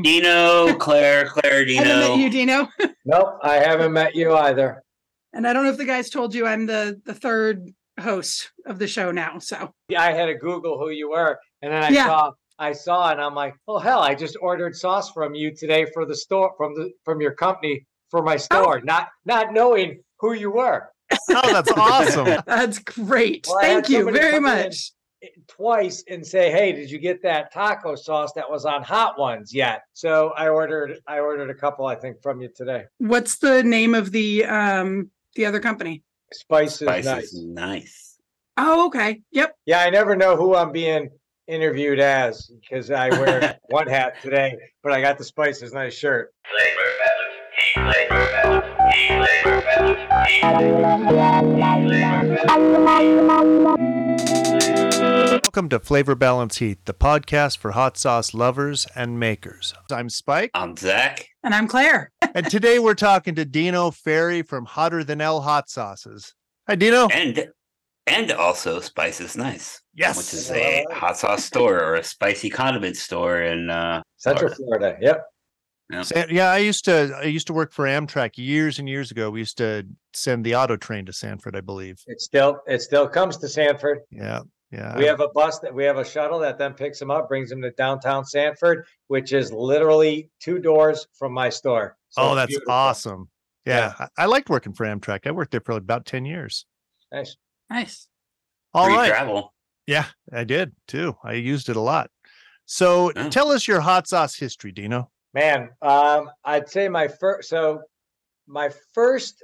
Dino, Claire, Claire, Dino. I haven't met Dino. you, Dino. Nope, I haven't met you either. And I don't know if the guys told you I'm the the third host of the show now. So Yeah, I had to Google who you were, and then I Yeah. saw I saw, and I'm like, oh hell, I just ordered sauce from you today for the store from the from your company for my oh. store, not not knowing who you were. Oh, that's awesome. that's great. Well, Thank you very come in much. Twice and say, "Hey, did you get that taco sauce that was on Hot Ones yet?" So I ordered I ordered a couple, I think, from you today. What's the name of the um the other company? Spice is Spice nice. is nice. Oh, okay. Yep. Yeah, I never know who I'm being interviewed as because I wear one hat today, but I got the Spice is nice shirt. Welcome to Flavor Balance Heat, the podcast for hot sauce lovers and makers. I'm Spike, I'm Zac. And I'm Claire. and today we're talking to Dino Ferri from Hotter Than El Hot Sauces. Hi, Dino. And and also Spice is nice. Yes. Which is a hot sauce store or a spicy condiment store in uh Central Florida. Florida. Yep. Sa- Yeah, I used to I used to work for Amtrak years and years ago. We used to send the auto train to Sanford, I believe. It still it still comes to Sanford. Yeah, yeah. We have a bus that we have a shuttle that then picks them up, brings them to downtown Sanford, which is literally two doors from my store. So oh, that's beautiful. awesome. Yeah, I, I liked working for Amtrak. I worked there for about ten years. Nice. Nice. All free right. travel. Yeah, I did too. I used it a lot. So Yeah. tell us your hot sauce history, Dino. Man, um, I'd say my first so my first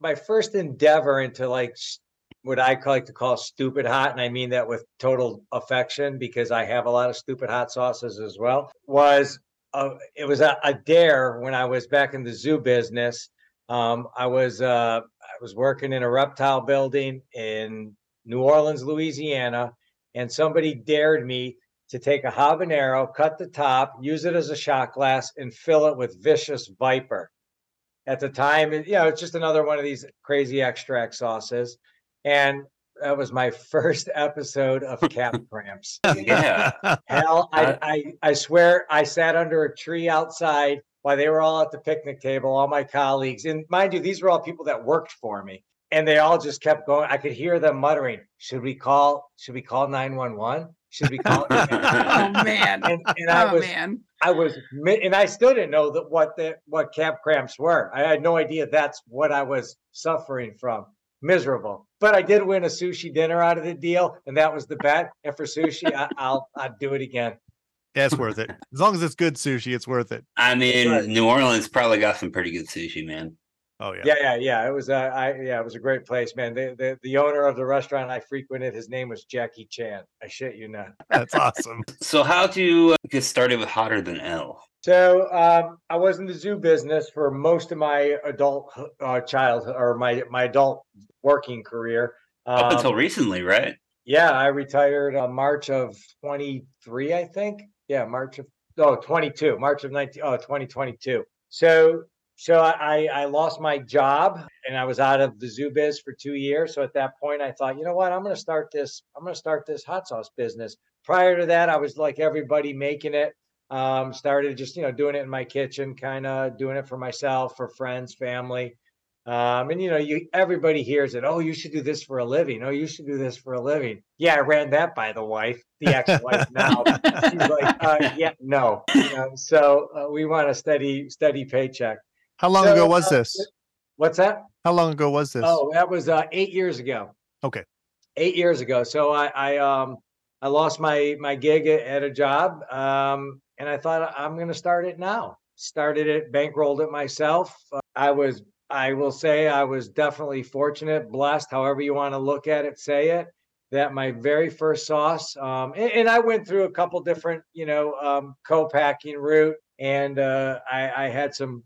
my first endeavor into like s- what I like to call stupid hot, and I mean that with total affection because I have a lot of stupid hot sauces as well, was uh, it was a, a dare when I was back in the zoo business. Um, I was uh, I was working in a reptile building in New Orleans, Louisiana, and somebody dared me to take a habanero, cut the top, use it as a shot glass, and fill it with vicious viper. At the time, you know, it's just another one of these crazy extract sauces. And that was my first episode of Cap Cramps. Yeah. Hell, I, I I swear I sat under a tree outside while they were all at the picnic table, all my colleagues. And mind you, these were all people that worked for me. And they all just kept going. I could hear them muttering, should we call, should we call 911? Should we call Oh man. and, and I oh was man. I was and I still didn't know that what the what cap cramps were. I had no idea that's what I was suffering from. Miserable. But I did win a sushi dinner out of the deal, and that was the bet. And for sushi, I, I'll I'd do it again. Yeah, it's worth it. As long as it's good sushi, it's worth it. I mean, Right. New Orleans probably got some pretty good sushi, man. Oh yeah. Yeah, yeah, yeah. It was a, I, yeah, it was a great place, man. The, the the owner of the restaurant I frequented, his name was Jackie Chan. I shit you not. That's awesome. So how'd you uh, get started with Hotter Than El? So um, I was in the zoo business for most of my adult uh, childhood or my my adult working career. Up Um, until recently, right? Yeah, I retired uh, March of 23, I think. Yeah, March of oh 22, March of 19 oh 2022. So so I I lost my job and I was out of the zoo biz for 2 years. So at that point I thought, you know what? I'm going to start this I'm going to start this hot sauce business. Prior to that, I was like everybody making it. Um started just, you know, doing it in my kitchen, kind of doing it for myself, for friends, family. Um, and you know, you everybody hears it. Oh, you should do this for a living. Oh, you should do this for a living. Yeah, I ran that by the wife, the ex-wife now. She's like, uh, yeah, no. You know, so uh, we want a steady, steady paycheck. How long So, ago was uh, this? What's that? How long ago was this? Oh, that was uh, eight years ago. Okay. Eight years ago. So I, I um, I lost my my gig at, at a job, um, and I thought I'm going to start it now. Started it, bankrolled it myself. I was, I will say, I was definitely fortunate, blessed, however you want to look at it, say it. That my very first sauce, um, and, and I went through a couple different, you know, um, co-packing route, and uh, I, I had some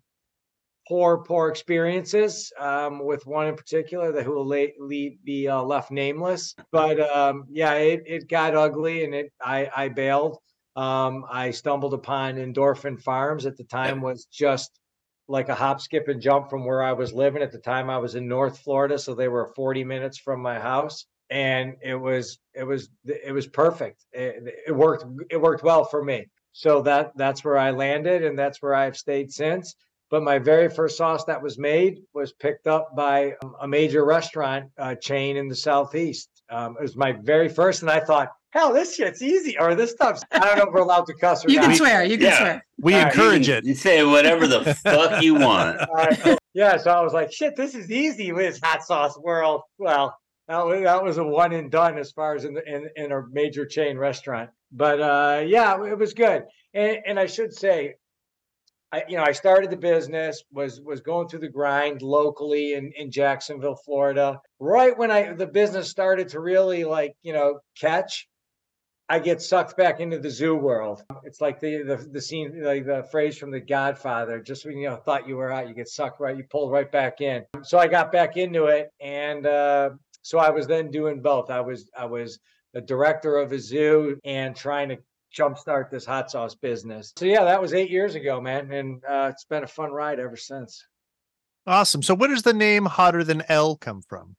poor, poor experiences um, with one in particular that will la- le- be uh, left nameless. But um, yeah, it, it got ugly, and it I, I bailed. Um, I stumbled upon Endorphin Farms at the time was just like a hop, skip, and jump from where I was living. At the time, I was in North Florida, so they were 40 minutes from my house, and it was it was it was perfect. It, it worked it worked well for me. So that that's where I landed, and that's where I've stayed since. But my very first sauce that was made was picked up by um, a major restaurant uh, chain in the southeast. Um, it was my very first, and I thought, hell, this shit's easy, or this stuff's. I don't know if we're allowed to cuss or You not. can swear, you can Yeah. swear. We All right, encourage you, it. You say whatever the fuck you want. All right, yeah, so I was like, shit, this is easy with this hot sauce world. Well, that was, that was a one and done as far as in the in, in a major chain restaurant. But uh, yeah, it was good. And and I should say, I you know I started the business was was going through the grind locally in in Jacksonville, Florida. Right when I the business started to really like you know catch, I get sucked back into the zoo world. It's like the the, the scene, like the phrase from The Godfather. Just when you know thought you were out, you get sucked right, you pulled right back in. So I got back into it, and uh, so I was then doing both. I was I was a director of a zoo and trying to jumpstart this hot sauce business. So yeah, that was eight years ago, man, and uh, it's been a fun ride ever since. Awesome. So where does the name Hotter Than El come from?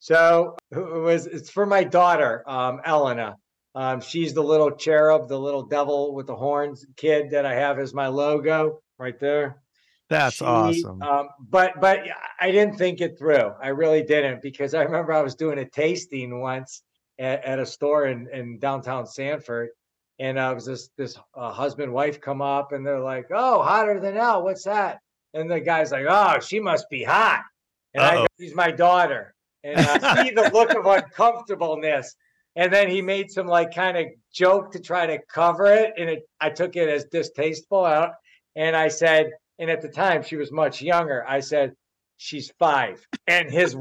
So it was it's for my daughter, um, Elena. Um, she's the little cherub, the little devil with the horns kid that I have as my logo right there. That's She, awesome. Um, but but I didn't think it through. I really didn't because I remember I was doing a tasting once at, at a store in, in downtown Sanford, and uh, it was this this uh, husband wife come up and they're like, "Oh, hotter than hell. What's that?" And the guy's like, "Oh, she must be hot." And I Uh-oh. go, "She's my daughter." And I see the look of uncomfortableness. And then he made some like kind of joke to try to cover it, and it I took it as distasteful. I don't- And I said, and at the time she was much younger. I said, "She's five. And his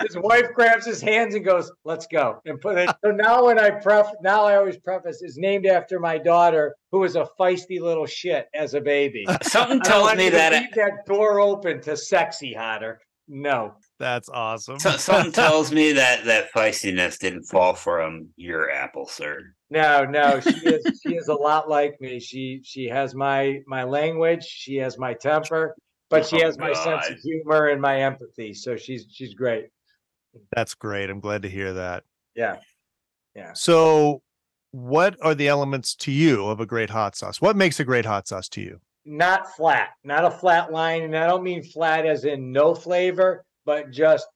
his wife grabs his hands and goes, "Let's go." And put it. So now when I pref, now I always preface is named after my daughter, who was a feisty little shit as a baby. Uh, something I tells me you to that leave that door open to sexy hotter. No. That's awesome. so, something tells me that that feistiness didn't fall from your apple, sir. No, no, she is she is a lot like me. She she has my my language, she has my temper, but she Oh, has my sense of humor and my empathy. So she's she's great. That's great. I'm glad to hear that. Yeah. Yeah. So what are the elements to you of a great hot sauce? What makes a great hot sauce to you? Not flat, not a flat line, and I don't mean flat as in no flavor, but just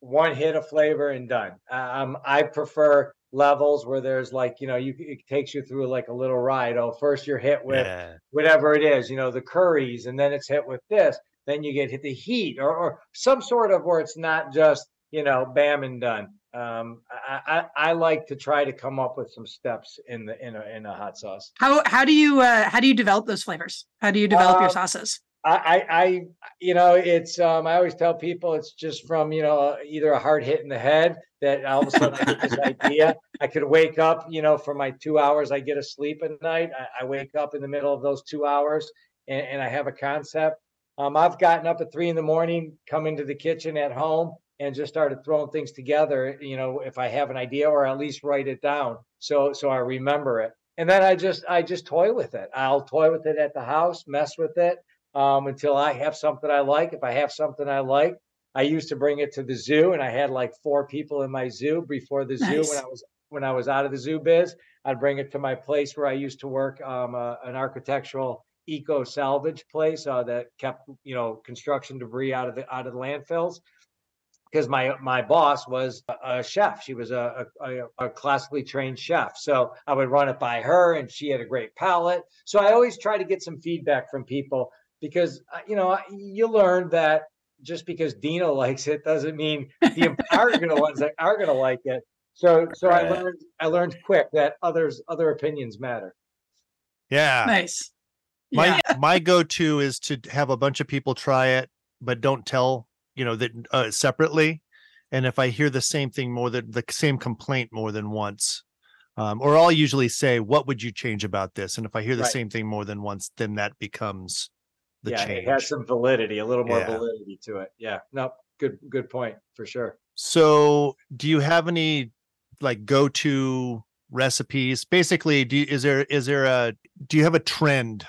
one hit of flavor and done. Um, I prefer levels where there's like you know you it takes you through like a little ride. Oh, first you're hit with Yeah. whatever it is, you know, the curries, and then it's hit with this. Then you get hit the heat or, or some sort of where it's not just, you know, bam and done. Um, I, I, I like to try to come up with some steps in the in a in a hot sauce. How how do you uh how do you develop those flavors? How do you develop your Um, sauces? I, I, I, you know, it's, um, I always tell people it's just from, you know, either a hard hit in the head that all of a sudden I get this idea. I could wake up, you know, for my two hours I get a sleep at night. I, I wake up in the middle of those two hours and, and I have a concept. Um, I've gotten up at three in the morning, come into the kitchen at home and just started throwing things together, you know, if I have an idea or at least write it down. So, so I remember it. And then I just, I just toy with it. I'll toy with it at the house, mess with it um, until I have something I like. If I have something I like, I used to bring it to the zoo, and I had like four people in my zoo before the zoo when I was when I was out of the zoo biz. I'd bring it to my place where I used to work, um, uh, an architectural eco salvage place uh, that kept you know construction debris out of the out of the landfills. Because my my boss was a, a chef, she was a, a a classically trained chef, so I would run it by her, and she had a great palate. So I always try to get some feedback from people because uh, you know you learn that just because Dino likes it doesn't mean the are gonna ones that are gonna like it. So so I learned I learned quick that others other opinions matter. Yeah. Nice. My Yeah. my go-to is to have a bunch of people try it, but don't tell, you know, that uh, separately. And if I hear the same thing more than the same complaint more than once, um, or I'll usually say, "What would you change about this?" And if I hear the Right. same thing more than once, then that becomes the yeah, change. it has some validity, a little more Yeah. validity to it. Yeah, no, good good point for sure. So, do you have any like go-to recipes? Basically, do you, is there is there a do you have a trend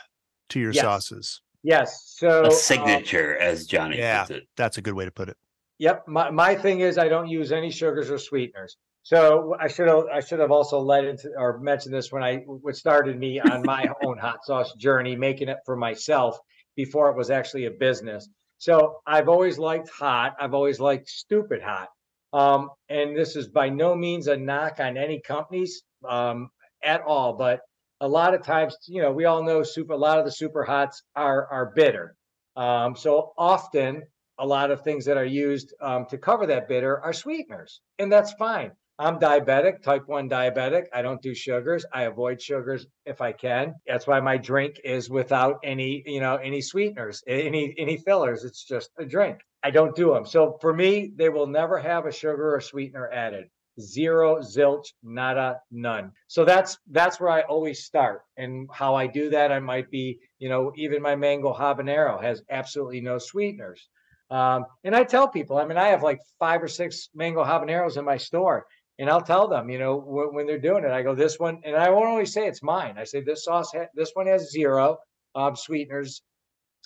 to your Yes. sauces? Yes, so A um, signature, as Johnny yeah. puts it. That's a good way to put it. Yep. My, my thing is I don't use any sugars or sweeteners. So I should have I should have also led into or mentioned this when I what started me on my own hot sauce journey, making it for myself before it was actually a business. So I've always liked hot. I've always liked stupid hot. Um, and this is by no means a knock on any companies um, at all, but a lot of times, you know, we all know super. A lot of the super hots are are bitter. Um, so often, a lot of things that are used um, to cover that bitter are sweeteners, and that's fine. I'm diabetic, type 1 diabetic. I don't do sugars. I avoid sugars if I can. That's why my drink is without any, you know, any sweeteners, any any fillers. It's just a drink. I don't do them. So for me, they will never have a sugar or sweetener added. Zero, zilch, nada, none. So that's that's where I always start. And how I do that, I might be, you know, even my mango habanero has absolutely no sweeteners. Um, and I tell people, I mean, I have like five or six mango habaneros in my store, and I'll tell them, you know, when, when they're doing it, I go, this one, and I won't always say it's mine. I say this sauce, ha- this one has zero um, sweeteners.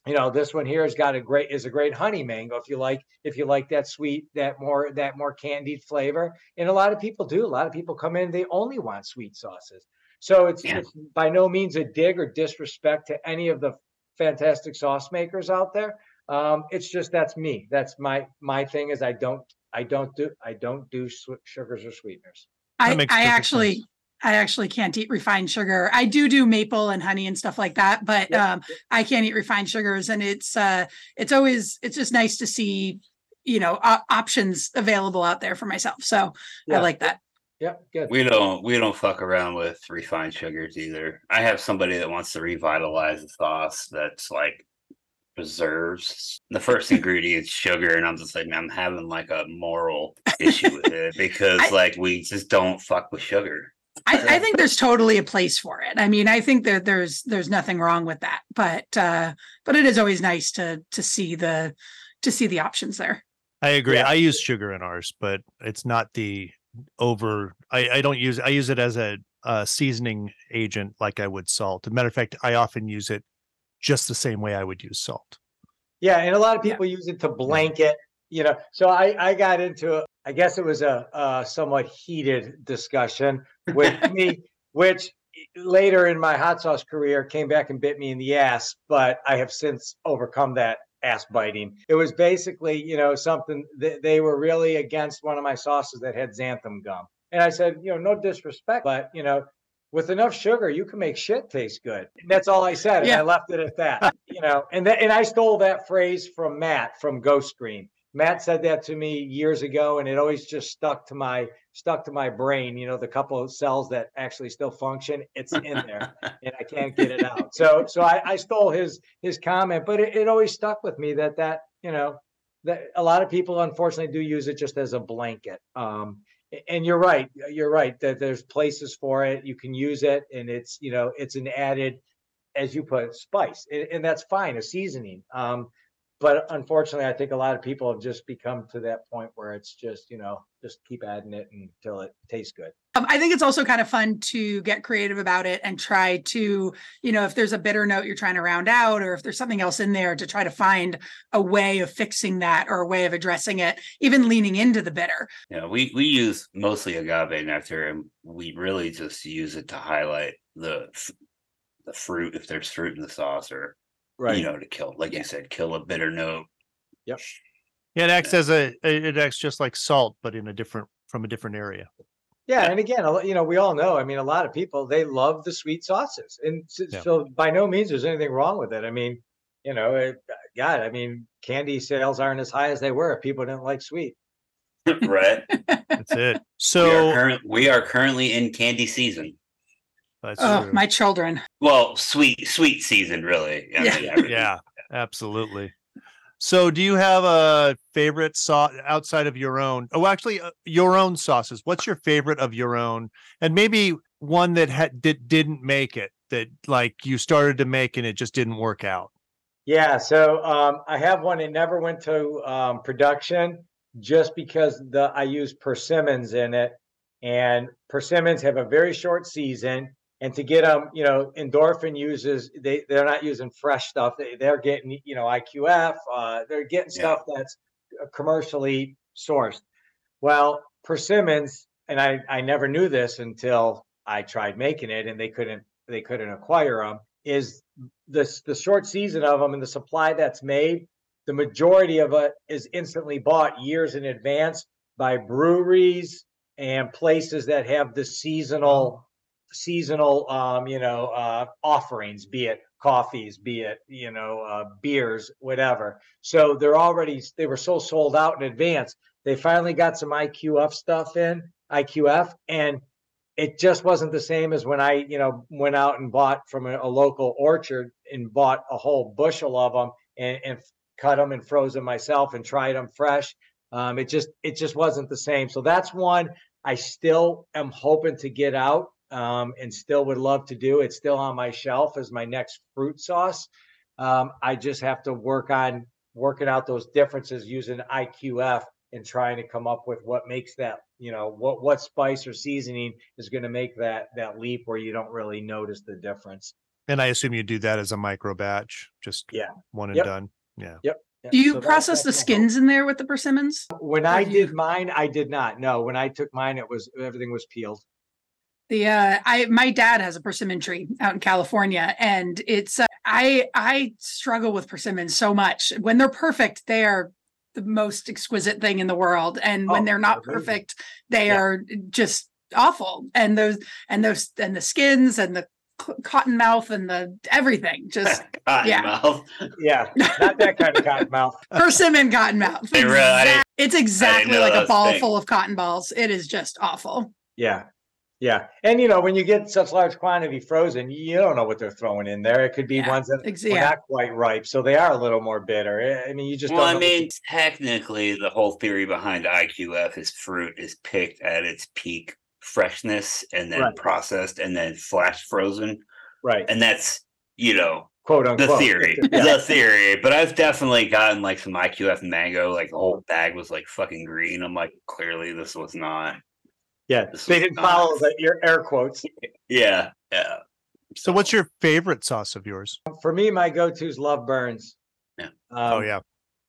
You know, this one here has got a great is a great honey mango. If you like, if you like that sweet, that more that more candied flavor, and a lot of people do. A lot of people come in, they only want sweet sauces. So it's, Yeah. it's by no means a dig or disrespect to any of the fantastic sauce makers out there. Um, it's just that's me. That's my my thing is I don't I don't do I don't do sw- sugars or sweeteners. I, I actually, sense. I actually can't eat refined sugar. I do do maple and honey and stuff like that, but Yeah, um, I can't eat refined sugars. And it's, uh, it's always, it's just nice to see, you know, op- options available out there for myself. So Yeah. I like that. Yeah, good. We don't we don't fuck around with refined sugars either. I have somebody that wants to revitalize the sauce that's like preserves. The first ingredient's sugar, and I'm just like, man, I'm having like a moral issue with it because I- like we just don't fuck with sugar. I, I think there's totally a place for it. I mean, I think that there's there's nothing wrong with that, but uh, but it is always nice to to see the to see the options there. I agree. Yeah. I use sugar in ours, but it's not the over. I, I don't use. I use it as a, uh seasoning agent, like I would salt. As a matter of fact, I often use it just the same way I would use salt. Yeah, and a lot of Yeah. people use it to blanket, you know. So I I got into I guess it was a, a somewhat heated discussion with me, which later in my hot sauce career came back and bit me in the ass, but I have since overcome that ass biting. It was basically, you know, something that they were really against one of my sauces that had xanthan gum. And I said, you know, no disrespect, but you know, with enough sugar, you can make shit taste good. And that's all I said. And Yeah. I left it at that. you know, and that and I stole that phrase from Matt from Ghost Screen. Matt said that to me years ago, and it always just stuck to my stuck to my brain. You know, the couple of cells that actually still function, it's in there, and I can't get it out. So, so I, I stole his his comment, but it, it always stuck with me that that you know that a lot of people unfortunately do use it just as a blanket. Um, and you're right, you're right that there's places for it. You can use it, and it's you know it's an added, as you put, it, spice, and, and that's fine, a seasoning. Um, but unfortunately, I think a lot of people have just become to that point where it's just you know just keep adding it until it tastes good. Um, I think it's also kind of fun to get creative about it and try to, you know, if there's a bitter note you're trying to round out, or if there's something else in there, to try to find a way of fixing that or a way of addressing it, even leaning into the bitter. Yeah, we we use mostly agave nectar, and we really just use it to highlight the the fruit if there's fruit in the sauce, or you know, to kill, like you said, kill a bitter note. Yep. Yeah, it acts as a. It acts just like salt, but in a different from a different area. Yeah, and again, you know, we all know. I mean, a lot of people they love the sweet sauces, and s- Yeah. so by no means there's anything wrong with it. I mean, you know, it, God, I mean, candy sales aren't as high as they were if people didn't like sweet. right. That's it. we, are So we are currently in candy season. That's Oh, true. my children. Well, sweet sweet season, really. I Yeah. mean, yeah, absolutely. So, do you have a favorite sauce outside of your own? Oh, actually, uh, your own sauces. What's your favorite of your own, and maybe one that had did, didn't make it that like you started to make and it just didn't work out? Yeah, so um, I have one that never went to um, production just because the I use persimmons in it, and persimmons have a very short season. And to get them, you know, endorphin uses they they're not using fresh stuff. They they're getting you know IQF. Uh, they're getting Yeah. stuff that's uh, commercially sourced. Well, persimmons and I, I never knew this until I tried making it and they couldn't, they couldn't acquire them, is this, the short season of them and the supply that's made, the majority of it is instantly bought years in advance by breweries and places that have the seasonal seasonal um you know uh offerings be it coffees be it you know uh beers whatever. So they're already they were so sold out in advance they finally got some iqf stuff in iqf and it just wasn't the same as when i you know went out and bought from a, a local orchard and bought a whole bushel of them and, and cut them and froze them myself and tried them fresh. Um it just it just wasn't the same. So that's one i still am hoping to get out um, and still would love to do. It's still on my shelf as my next fruit sauce. Um, I just have to work on working out those differences using IQF and trying to come up with what makes that, you know, what what spice or seasoning is going to make that that leap where you don't really notice the difference. And I assume you do that as a micro batch, just Yeah. one and Yep. done. Yeah. Yeah, Do you so process the that's my skins in there with the persimmons? When I did mine, I did not. No, when I took mine, it was everything was peeled. The uh I my dad has a persimmon tree out in California and it's uh, I I struggle with persimmons so much. When they're perfect, they are the most exquisite thing in the world and when Oh, they're not amazing. perfect, they Yeah. are just awful. And those and those and the skins and the cotton mouth and the everything just Cotton Yeah. mouth. Yeah, not that kind of cotton mouth. persimmon cotton mouth. They really- Exact- it's exactly like a ball thing. full of cotton balls. It is just awful. Yeah. Yeah. And you know, when you get such large quantity frozen, you don't know what they're throwing in there. It could be Yeah, ones that ex- were yeah. not quite ripe. So they are a little more bitter. Eh, I mean, you just Well, don't I know what you- mean, technically, the whole theory behind IQF is fruit is picked at its peak freshness and then Right. processed and then flash frozen. right. And that's, you know, Quote unquote the theory. Yeah. The theory. But I've definitely gotten like some IQF mango, like the whole bag was like fucking green. I'm like, clearly this was not. Yeah. This They was didn't not- follow the, your air quotes. Yeah. Yeah. So what's your favorite sauce of yours? For me, my go-to is Love Burns. Yeah. oh Um, yeah.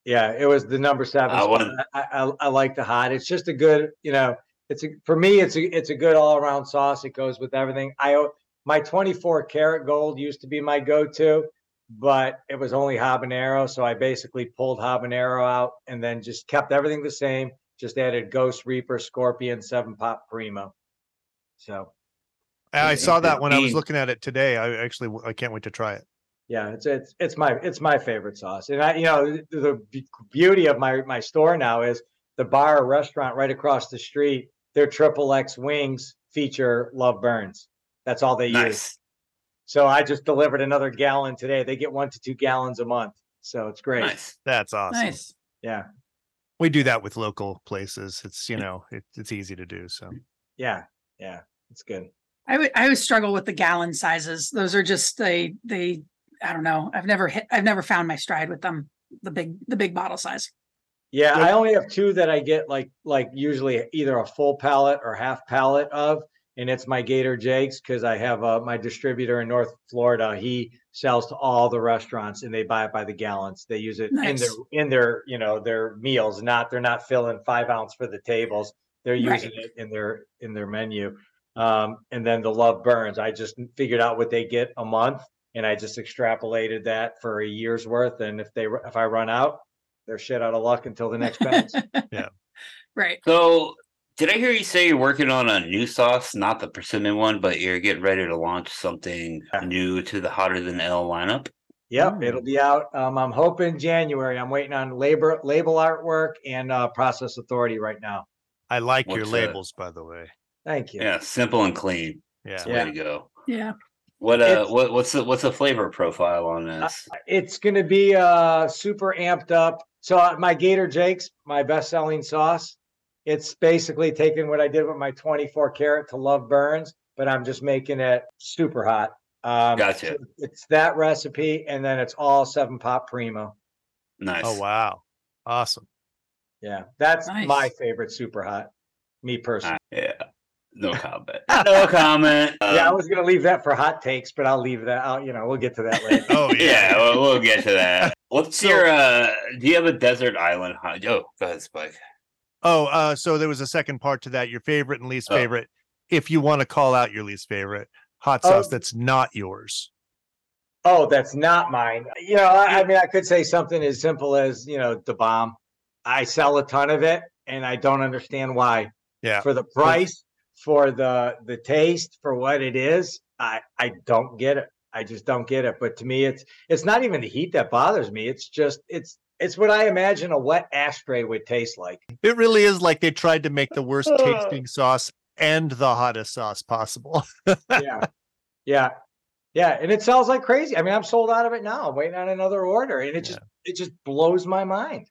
Yeah, it was the number seven. I spot. I, I, I like the hot. It's just a good, you know, it's a, for me, it's a, it's a good all around sauce. It goes with everything. I my 24 karat gold used to be my go-to, but it was only habanero. So I basically pulled habanero out and then just kept everything the same. Just added Ghost Reaper, Scorpion, Seven Pot Primo. So I Yeah, saw that yeah. when I was looking at it today. I actually I can't wait to try it. Yeah, it's it's it's my it's my favorite sauce, and I you know the, the beauty of my my store now is the bar or restaurant right across the street. Their triple X wings feature Love Burns. That's all they use. So I just delivered another gallon today. They get one to two gallons a month, so it's great. Nice. That's awesome. Nice. Yeah, We do that with local places. It's you know it, it's easy to do. So yeah, yeah. It's good. I would I always struggle with the gallon sizes. Those are just they they I don't know. I've never hit I've never found my stride with them. The big the big bottle size. Yeah, I only have two that I get like like usually either a full pallet or half pallet of, and it's my Gator Jakes because I have uh, my distributor in North Florida. He sells to all the restaurants and they buy it by the gallons. They use it in their in their you know their meals. Not they're not filling five ounce for the tables. They're Right. using it in their in their menu. Um, and then the Love Burns. I just figured out what they get a month, and I just extrapolated that for a year's worth. And if they if I run out, they're shit out of luck until the next batch. Right. So, did I hear you say you're working on a new sauce, not the persimmon one, but you're getting ready to launch something Yeah. new to the Hotter Than El lineup? Yep, it'll be out. Um, I'm hoping January. I'm waiting on labor label artwork and uh, process authority right now. I like your What's, uh, labels, by the way. Thank you. Yeah, simple and clean. Yeah. Yeah. way to go. Yeah. What uh, It's- what what's the what's the flavor profile on this? It's going to be uh, super amped up. So uh, my Gator Jakes, my best-selling sauce, it's basically taking what I did with my 24 karat to Love Burns, but I'm just making it super hot. Um, Gotcha. so It's that recipe, and then it's all Seven Pot Primo. Nice. Oh wow, awesome. Yeah, that's my favorite super hot. Me personally. Uh, yeah. No comment. no comment. yeah, I Um, was gonna leave that for hot takes, but I'll leave that out. You know, we'll get to that later. Oh yeah, yeah. we'll, we'll get to that. What's So- your uh do you have a desert island hot? Oh, go ahead, Spike. Oh, uh, so there was a second part to that. Your favorite and least Oh. favorite. If you want to call out your least favorite hot Oh. sauce that's not yours. Oh, that's not mine. You know, I, I mean, I could say something as simple as, you know, Da Bomb. I sell a ton of it and I don't understand why. Yeah. For the price, for the the taste, for what it is, I I don't get it. I just don't get it. But to me, it's it's not even the heat that bothers me. It's just it's it's what I imagine a wet ashtray would taste like. It really is like they tried to make the worst tasting sauce and the hottest sauce possible. yeah. Yeah. Yeah. And it sells like crazy. I mean, I'm sold out of it now. I'm waiting on another order. And it just it just blows my mind.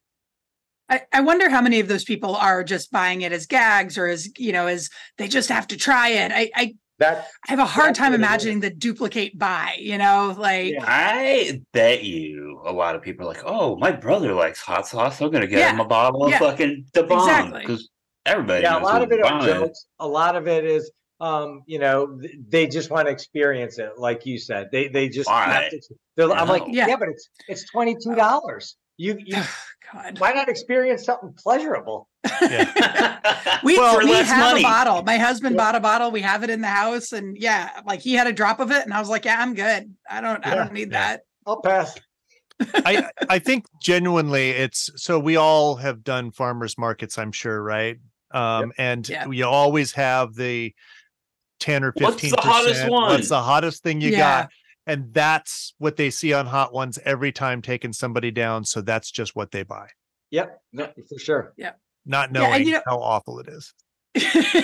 I, I wonder how many of those people are just buying it as gags or as, you know, as they just have to try it. I, I, That I have a hard time what it is. imagining the duplicate buy, you know, like, Yeah. I bet you a lot of people are like, "Oh, my brother likes hot sauce. I'm gonna get him a bottle of yeah, fucking Da Bomb exactly. because everybody yeah, a lot of it are jokes. A lot of it is um, you know, they just want to experience it, like you said. They they just have to- they're- I'm like, yeah. Yeah. but it's it's twenty two dollars. You, you God. why not experience something pleasurable? We, For we have money. a bottle. My husband Yeah. bought a bottle. We have it in the house, and yeah, like he had a drop of it, and I was like, "Yeah, I'm good. I don't, I don't need yeah. that." I'll pass. I I think genuinely it's so we all have done farmers markets, I'm sure, right? Um, and Yeah. you always have the 10 or fifteen. What's 15 the hottest one? What's the hottest thing you Yeah. got? And that's what they see on hot ones every time taking somebody down. So that's just what they buy, Yep, no, for sure. Yeah. Not and knowing you know- how awful it is.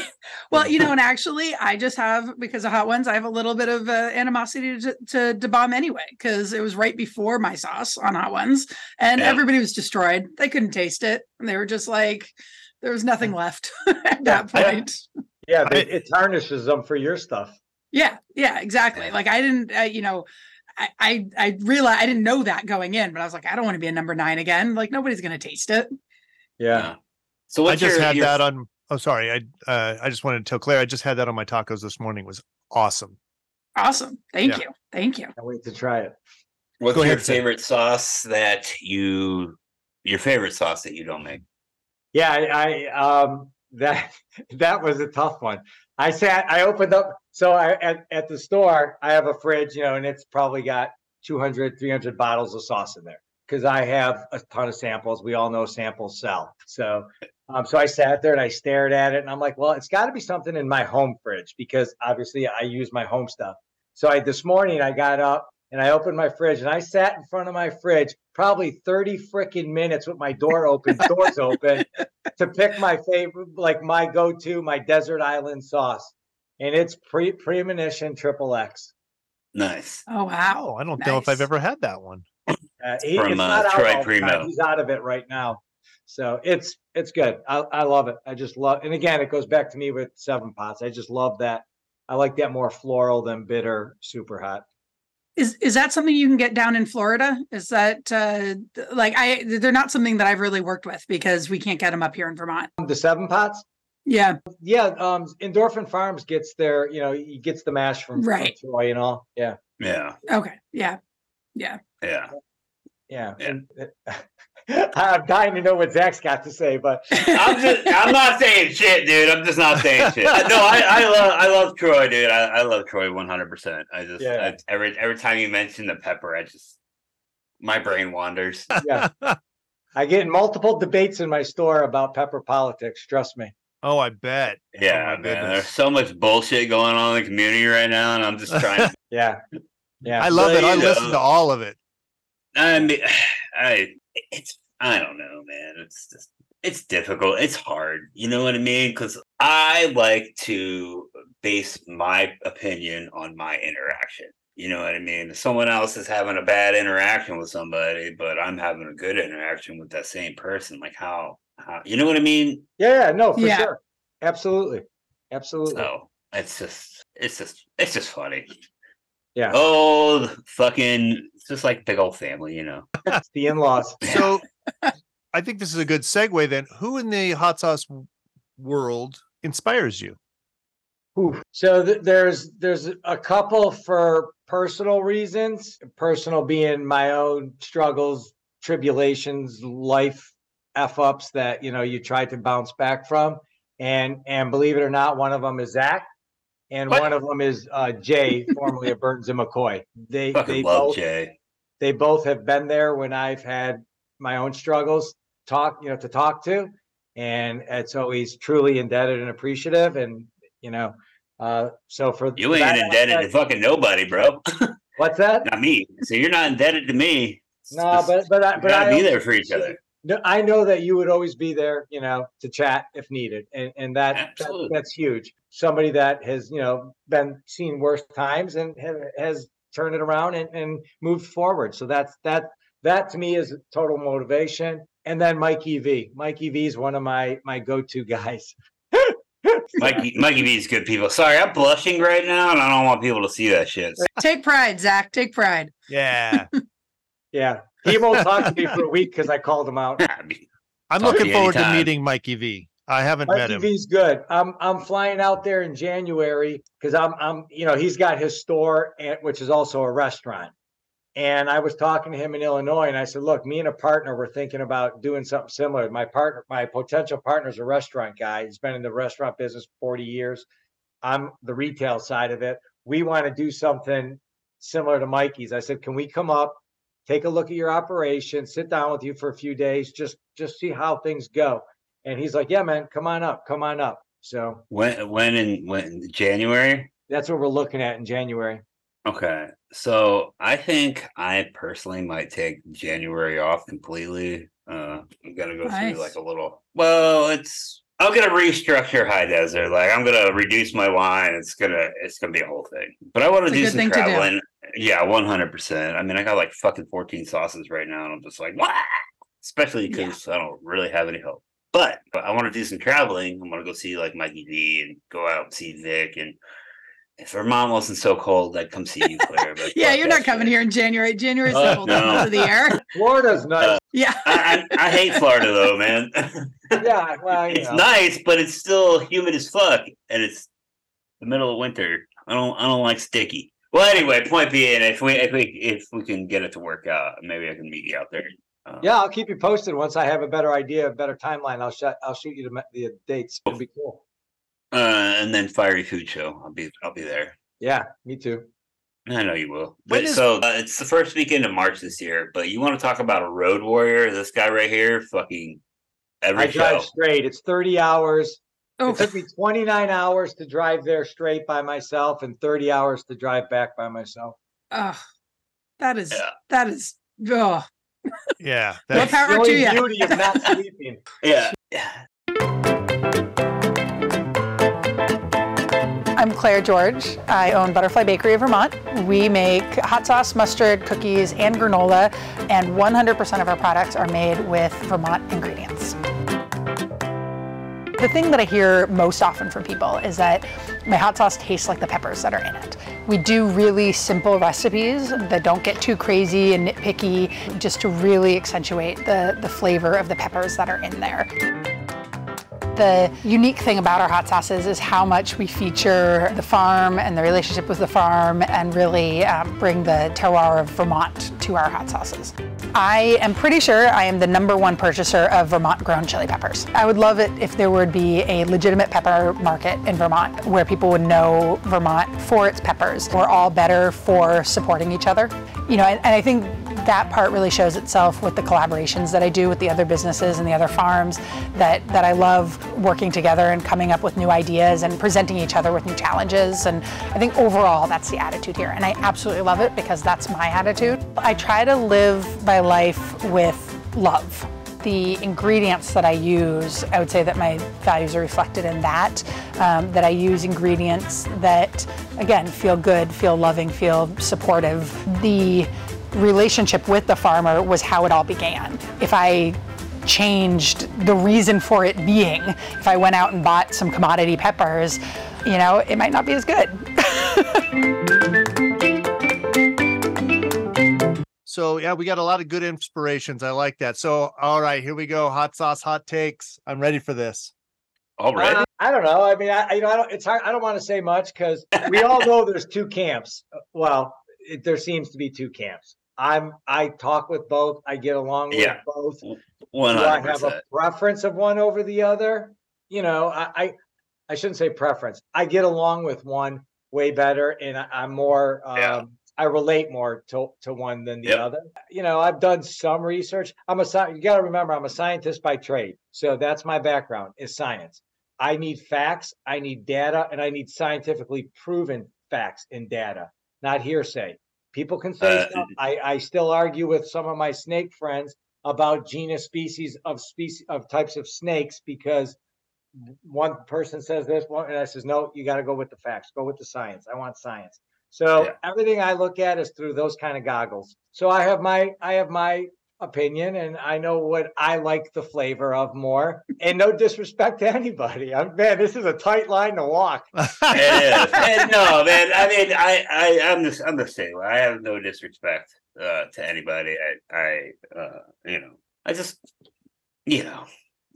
well, you know, and actually, I just have because of hot ones, I have a little bit of uh, animosity to, to Da Bomb anyway, because it was right before my sauce on hot ones, and Yeah. everybody was destroyed. They couldn't taste it, and they were just like, there was nothing left at that Yeah. point. Yeah, they, I- it tarnishes them for your stuff. Yeah, yeah, exactly. Like I didn't, uh, you know, I, I I realized I didn't know that going in, but I was like, I don't want to be a number nine again. Like nobody's gonna taste it. Yeah. Yeah. So I just your, had your- that on. Oh, sorry. I uh, I just wanted to tell Claire I just had that on my tacos this morning. It was awesome. Awesome. Thank Yeah. you. Thank you. Can't wait to try it. What's Go your ahead, Sid. favorite sauce that you your favorite sauce that you don't make? Yeah, I, I um that that was a tough one. I sat, I opened up, so I at, at the store, I have a fridge, you know, and it's probably got 200, 300 bottles of sauce in there because I have a ton of samples. We all know samples sell. So, um, so I sat there and I stared at it and I'm like, well, it's got to be something in my home fridge because obviously I use my home stuff. So I this morning I got up and I opened my fridge and I sat in front of my fridge probably 30 freaking minutes with my door open, doors open to pick my favorite, like my go-to, my desert island sauce. And it's pre premonition triple X. Nice. Oh wow. Oh, I don't know if I've ever had that one. Uh, he- From, it's uh, not out Troy all time. Primo. He's out of it right now. So it's it's good. I, I love it. I just love and again it goes back to me with seven pots. I just love that. I like that more floral than bitter, super hot. Is is that something you can get down in Florida? Is that uh like I they're not something that I've really worked with because we can't get them up here in Vermont. The seven pots? Yeah. Yeah, um Endorphin Farms gets their, you know, he gets the mash from, from Right. Troy and all. Yeah. Yeah. Okay. Yeah. Yeah. Yeah. Yeah. Yeah. And, I'm dying to know what Zac's got to say, but I'm just I'm not saying shit, dude. I'm just not saying shit. No, I, I love I love Troy, dude. I, I love Troy 100. percent I just Yeah. I, every every time you mention the pepper, I just my brain wanders. yeah. I get in multiple debates in my store about pepper politics. Trust me. Oh, I bet. Oh, yeah, my man. There's so much bullshit going on in the community right now, and I'm just trying. to, Yeah. Yeah. I love But, it. I you listen to all of it. I mean, I it's I don't know, man. It's just it's difficult. It's hard. You know what I mean? Because I like to base my opinion on my interaction. You know what I mean? If someone else is having a bad interaction with somebody, but I'm having a good interaction with that same person, like how how you know what I mean? Yeah, no, for Yeah. sure. Absolutely. Absolutely. So it's just it's just it's just funny. Yeah. Oh, fucking it's just like big old family, you know. It's the in-laws. So I think this is a good segue then. Who in the hot sauce world inspires you? Ooh. So th- there's there's a couple for personal reasons, personal being my own struggles, tribulations, life f ups that you know you tried to bounce back from, and and believe it or not, one of them is Zac, and What? one of them is uh, Jay, formerly of Burns and McCoy. They they Fucking love both Jay. they both have been there when I've had my own struggles talk, you know, to talk to. And it's always truly indebted and appreciative. And, you know, uh, so for You ain't that indebted to aspect- fucking nobody, bro. what's that? Not me. So you're not indebted to me. No, but, but I, we but gotta I, be there for each other. No, I know that you would always be there, you know, to chat if needed. And, and that, that that's huge. Somebody that has, you know, been seen worse times and ha- has turned it around and, and moved forward. So that's, that, that to me is total motivation. And then Mikey V. Mikey V is one of my, my go-to guys. Mikey, Mikey V's good people. Sorry, I'm blushing right now, and I don't want people to see that shit. Take pride, Zac. Take pride. Yeah. Yeah. He won't talk to me for a week because I called him out. I'm Talk looking you forward to meeting Mikey V. I haven't met Mikey him. V's good. I'm I'm flying out there in January because I'm I'm you know he's got his store and which is also a restaurant. And I was talking to him in Illinois and I said, look, me and a partner were thinking about doing something similar. My partner, my potential partner's a restaurant guy. He's been in the restaurant business 40 years. I'm the retail side of it. We want to do something similar to Mikey's. I said, can we come up, take a look at your operation, sit down with you for a few days, just just see how things go. And he's like, yeah, man, come on up, come on up. So When when in when January? that's what we're looking at in January. Okay. So I think I personally might take January off completely. Uh I'm gonna go Nice. through like a little well, it's I'm gonna restructure high desert. Like I'm gonna reduce my wine. It's gonna it's gonna be a whole thing. But I want to do some do. traveling. Yeah, one hundred percent. I mean I got like fucking 14 sauces right now, and I'm just like, what? Especially Yeah. because I don't really have any help. But, but I want to do some traveling. I'm gonna go see like Mikey D and go out and see Vic and if Vermont wasn't so cold, I'd come see you, Claire. But Yeah, you're not coming shit. here in January. January's Uh, the cold no. month of the year. Florida's nice. Uh, Yeah. I, I, I hate Florida though, man. yeah, well, it's know. nice, but it's still humid as fuck, and it's the middle of winter. I don't, I don't like sticky. Well, anyway, point being, if we, if we, if we can get it to work out, maybe I can meet you out there. Uh, Yeah, I'll keep you posted once I have a better idea, a better timeline. I'll shut. I'll shoot you the, the dates. It'll be cool. Uh, and then fiery food show. I'll be, I'll be there. Yeah, me too. I know you will. But is- so uh, it's the first weekend of March this year. But you want to talk about a road warrior? This guy right here, fucking every I drive straight. It's 30 hours. Oh, It took me 29 hours to drive there straight by myself and 30 hours to drive back by myself. oh, that is Yeah. that is oh Yeah. Well, That's, power the only beauty of not sleeping. Yeah. yeah. I'm Claire George. I own Butterfly Bakery of Vermont. We make hot sauce, mustard, cookies, and granola, and 100% of our products are made with Vermont ingredients. The thing that I hear most often from people is that my hot sauce tastes like the peppers that are in it. We do really simple recipes that don't get too crazy and nitpicky, just to really accentuate the, the flavor of the peppers that are in there. The unique thing about our hot sauces is how much we feature the farm and the relationship with the farm and really um, bring the terroir of Vermont to our hot sauces. I am pretty sure I am the number one purchaser of Vermont grown chili peppers. I would love it if there would be a legitimate pepper market in Vermont where people would know Vermont for its peppers. We're all better for supporting each other. You know, and, and I think that part really shows itself with the collaborations that I do with the other businesses and the other farms that, that I love working together and coming up with new ideas and presenting each other with new challenges. And I think overall that's the attitude here. And I absolutely love it because that's my attitude. I try to live my life with love. The ingredients that I use, I would say that my values are reflected in that. Um, that I use ingredients that, again, feel good, feel loving, feel supportive. The relationship with the farmer was how it all began. If I changed the reason for it being, if I went out and bought some commodity peppers, you know, it might not be as good. so yeah, we got a lot of good inspirations. I like that. So all right, here we go. Hot sauce, hot takes. I'm ready for this. All right. Uh, I don't know. I mean, I I- you know, I don't. It's hard. I don't want to say much because we all know there's two camps. Uh, Well, it, there seems to be two camps. I'm I talk with both. I get along with Yeah. both. One Do I have a preference of one over the other? You know, I, I, I shouldn't say preference. I get along with one way better and I, I'm more, Yeah. um, I relate more to, to one than the Yep. other. You know, I've done some research. I'm a, you gotta remember, I'm a scientist by trade. So that's my background is science. I need facts, I need data, and I need scientifically proven facts and data, not hearsay. People can say Uh, stuff. I, I still argue with some of my snake friends about genus species of species of types of snakes because one person says this one and I says no you got to go with the facts go with the science I want science so Yeah. everything I look at is through those kind of goggles so I have my I have my opinion and I know what I like the flavor of more and no disrespect to anybody I'm man this is a tight line to walk It is. And no, man. I mean, I, I, I'm the, I'm the same. way. I have no disrespect uh, to anybody. I, I, uh, you know, I just, you know,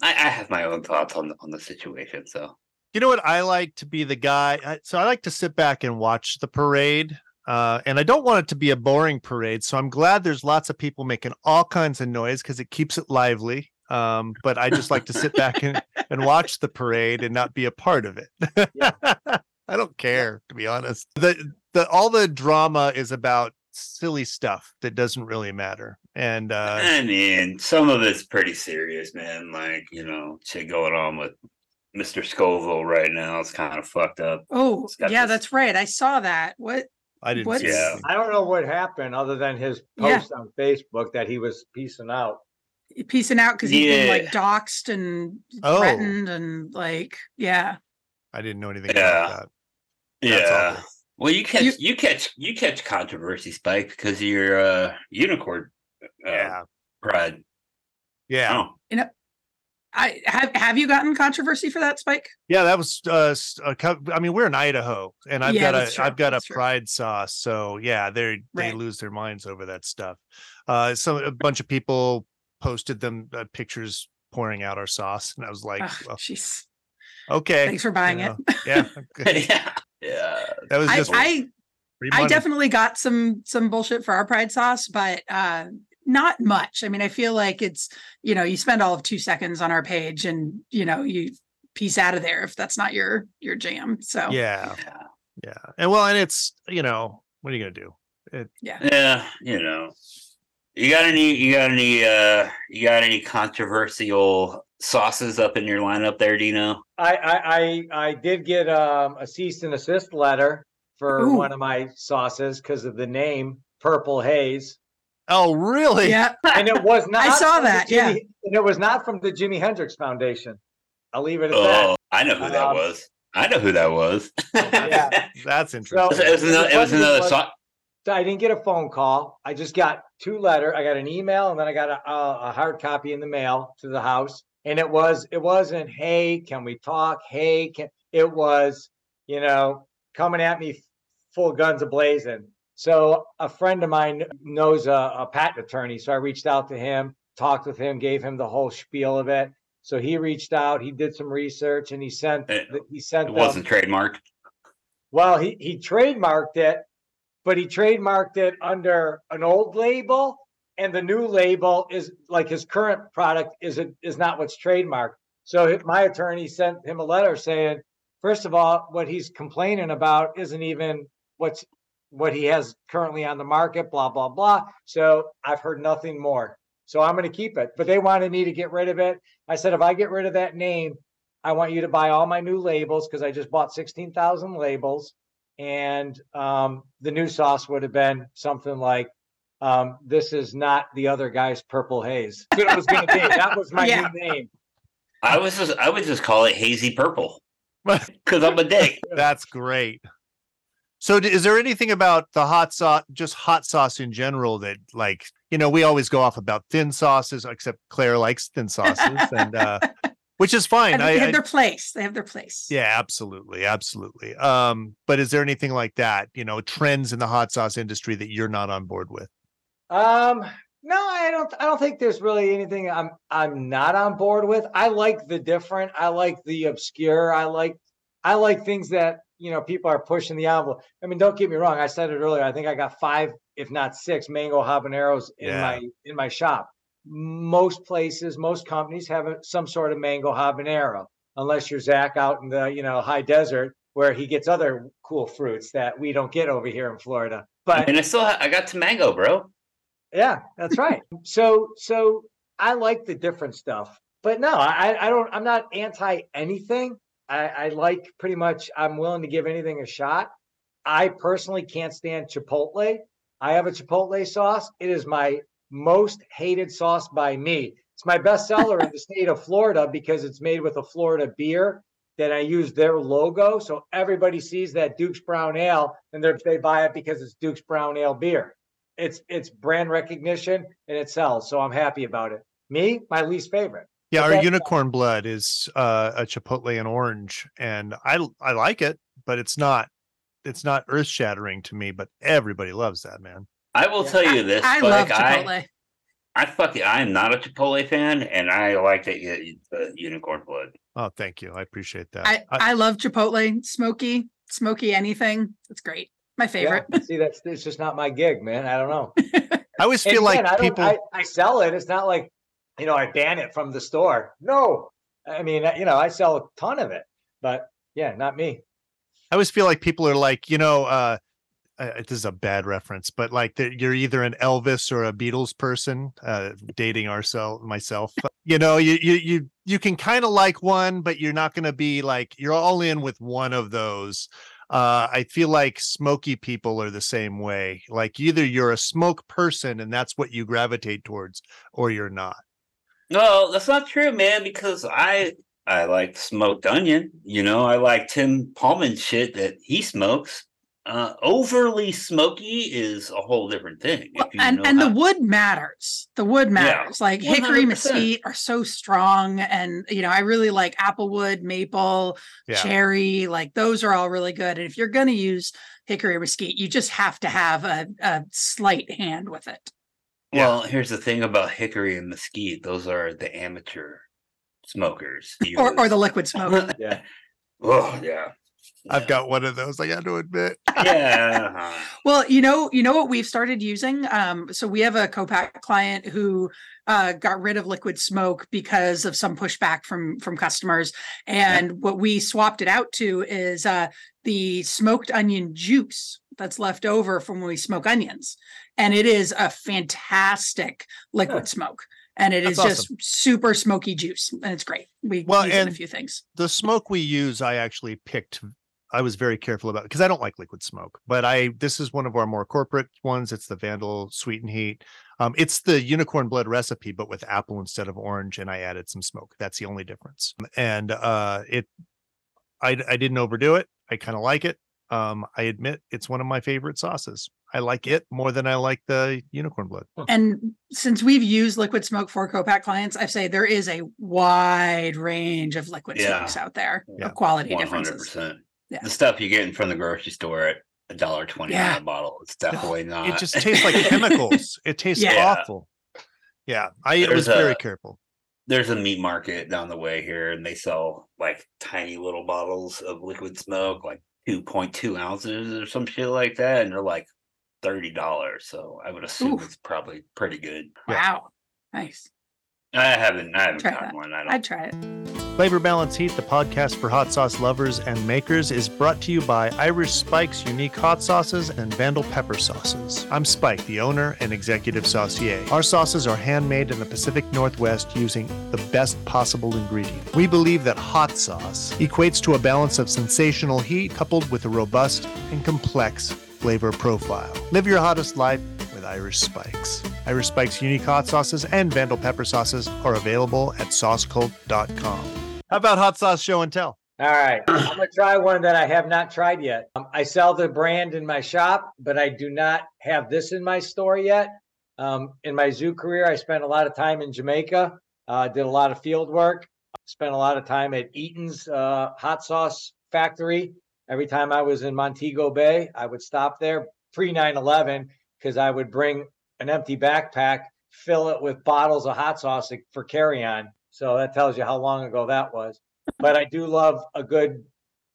I, I have my own thoughts on the, on the situation. So you know what I like to be the guy. So I like to sit back and watch the parade. Uh, and I don't want it to be a boring parade. So I'm glad there's lots of people making all kinds of noise because it keeps it lively. Um, but I just like to sit back and, and watch the parade and not be a part of it. I don't care, to be honest. The the all the drama is about silly stuff that doesn't really matter. And uh I mean, some of it's pretty serious, man. Like you know, shit going on with Mr. Scoville right now. It's kind of fucked up. Oh, yeah, this- that's right. I saw that. What? I didn't What's- see Yeah. anything. I don't know what happened other than his Yeah. post on Facebook that he was piecing out Piecing out because he's been like Yeah. doxxed and Oh. threatened and like, yeah. I didn't know anything Yeah. about that. That's Yeah. awful. Well, you catch You- you, catch you catch controversy, Spike, because you're uh unicorn uh, Yeah. pride. Yeah. Oh, I have have you gotten controversy for that, Spike? Yeah, that was uh s- a I mean, we're in Idaho and I've Yeah, got that's a true. have got a That's true. pride sauce. So yeah, they they lose their minds over that stuff. Uh some a bunch of people posted them uh, pictures pouring out our sauce and I was like, Ugh, well, Jeez. okay. Thanks for buying know, it. Yeah. okay. yeah, yeah. That was I, just I free I definitely got some some bullshit for our pride sauce, but uh not much. I mean, I feel like it's, you know, you spend all of two seconds on our page and you know, you piece out of there if that's not your your jam. So Yeah, yeah, yeah. And well, and it's you know, what are you gonna do? yeah. You know, you got any? You got any? uh You got any controversial sauces up in your lineup there, Dino? I, I, I, I did get um, a cease and assist letter for Ooh. one of my sauces because of the name Purple Haze, Oh, really? yeah. and it was not. I saw from the that, yeah. And it was not from the Jimi Hendrix Foundation. I'll leave it at that. Oh, I know who that Um, was. I know who that was. Yeah. That's it interesting. was, it was another. It was another was- sau- So I didn't get a phone call. I just got two letter. I got an email and then I got a, a, a hard copy in the mail to the house. And it was, it wasn't, hey, can we talk? Hey, can, it was, you know, coming at me full guns ablazing. So a friend of mine knows a, a patent attorney. So I reached out to him, talked with him, gave him the whole spiel of it. So he reached out, he did some research and he sent, eh, It- he sent It them- wasn't trademarked. well, he, he trademarked it, but he trademarked it under an old label. And the new label is like his current product is it is not what's trademarked. So my attorney sent him a letter saying, first of all, what he's complaining about isn't even what's what he has currently on the market, blah, blah, blah. So I've heard nothing more. So I'm going to keep it. But they wanted me to get rid of it. I said, if I get rid of that name, I want you to buy all my new labels because I just bought 16,000 labels. And um, the new sauce would have been something like, um, this is not the other guy's purple haze. That's what it was going to be. That was my Yeah. new name. I was just. I would just call it hazy purple because I'm a dick. That's great. So, is there anything about the hot sauce, just hot sauce in general, that like you know we always go off about thin sauces, except Claire likes thin sauces, and uh, which is fine. And I, they have I- their place. They have their place. yeah, absolutely, absolutely. Um, but is there anything like that? You know, trends in the hot sauce industry that you're not on board with? Um, no, I don't. I don't think there's really anything I'm I'm not on board with. I like the different. I like the obscure. I like I like things that you know people are pushing the envelope. I mean, don't get me wrong. I said it earlier. I think I got five if not six, mango habaneros in Yeah. my in my shop. Most places, most companies have a, some sort of mango habanero, unless you're Zac out in the you know high desert where he gets other cool fruits that we don't get over here in Florida. But and I still ha- I got to mango, bro. yeah, that's right. So so I like the different stuff, but no, I I don't. I'm not anti anything. I, I like pretty much. I'm willing to give anything a shot. I personally can't stand Chipotle. I have a Chipotle sauce. It is my most hated sauce by me. It's my best seller in the state of Florida because it's made with a Florida beer. That I use their logo, so everybody sees that Duke's Brown Ale, and they they buy it because it's Duke's Brown Ale beer it's it's brand recognition and it sells. So I'm happy about it. Me, my least favorite. Yeah, But our that's- unicorn blood is uh, a chipotle and orange, and I I like it, but it's not it's not earth shattering to me. But everybody loves that man. I will Yeah. tell you this. I like, love I, Chipotle. I fucking I am not a Chipotle fan, and I like that you the unicorn blood. Oh, thank you, I appreciate that. I, I love Chipotle, smoky, smoky anything. It's great. My favorite. Yeah, see, that's it's just not my gig, man. I don't know. I always And feel like again, I don't- people. I, I sell it. It's not like you know I ban it from the store. No, I mean you know I sell a ton of it, but yeah, not me. I always feel like people are like, you know, uh, uh, this is a bad reference, but like that you're either an Elvis or a Beatles person, uh, dating ourselves, myself. You know, you you you you can kind of like one, but you're not going to be like you're all in with one of those. Uh, I feel like smoky people are the same way. Like either you're a smoke person and that's what you gravitate towards, or you're not. No, that's not true, man. Because I I like smoked onion. You know, I like Tim Pullman shit that he smokes. Uh, overly smoky is a whole different thing. Well, if you and know and the wood matters. The wood matters. Like hickory 100%. mesquite are so strong, and you know I really like applewood, maple, Yeah. cherry. Like those are all really good. And if you're going to use hickory mesquite, you just have to have a, a slight hand with it. Yeah. Well, here's the thing about hickory and mesquite; those are the amateur smokers. Or, or the liquid smoke. Yeah, oh yeah, I've Yeah. got one of those. I got to admit. yeah. Well, you know, you know what we've started using. Um, so we have a co-pack client who uh, got rid of liquid smoke because of some pushback from from customers, and what we swapped it out to is uh, the smoked onion juice that's left over from when we smoke onions, and it is a fantastic liquid Huh. smoke. And it is That's just super smoky juice, and it's great. We Well, use it in a few things. the smoke we use i actually picked i was very careful about because i don't like liquid smoke but i this is one of our more corporate ones it's the vandal sweet and heat um, it's the unicorn blood recipe but with apple instead of orange and i added some smoke that's the only difference and uh it i i didn't overdo it i kind of like it um i admit it's one of my favorite sauces i like it more than i like the unicorn blood And since we've used liquid smoke for co-pack clients, I say there is a wide range of liquid Yeah. smokes out there Yeah. of quality One hundred differences. percent. Yeah. The stuff you get in from the grocery store at a dollar twenty Yeah. a bottle. It's definitely not. it just tastes like chemicals it tastes Yeah. awful yeah i There's was very careful There's a meat market down the way here, and they sell like tiny little bottles of liquid smoke, like two point two ounces or some shit like that, and they're like thirty dollars. So I would assume Oof. it's probably pretty good. Yeah. Wow. Nice. I haven't, I haven't Try gotten that. one. I don't. I'd try it. Flavor Balance Heat, the podcast for hot sauce lovers and makers, is brought to you by Irish Spike's unique hot sauces and Vandal pepper sauces. I'm Spike, the owner and executive saucier. Our sauces are handmade in the Pacific Northwest using the best possible ingredient. We believe that hot sauce equates to a balance of sensational heat coupled with a robust and complex flavor profile. Live your hottest life with Irish Spikes. Irish Spikes unique hot sauces and Vandal pepper sauces are available at saucecult.com. How about hot sauce show and tell? All right, I'm gonna try one that I have not tried yet. Um, I sell the brand in my shop, but I do not have this in my store yet. Um, in my zoo career, I spent a lot of time in Jamaica. Uh, did a lot of field work. Spent a lot of time at Eaton's uh, hot sauce factory. Every time I was in Montego Bay, I would stop there pre 9/11 because I would bring an empty backpack, fill it with bottles of hot sauce for carry on. So that tells you how long ago that was but I do love a good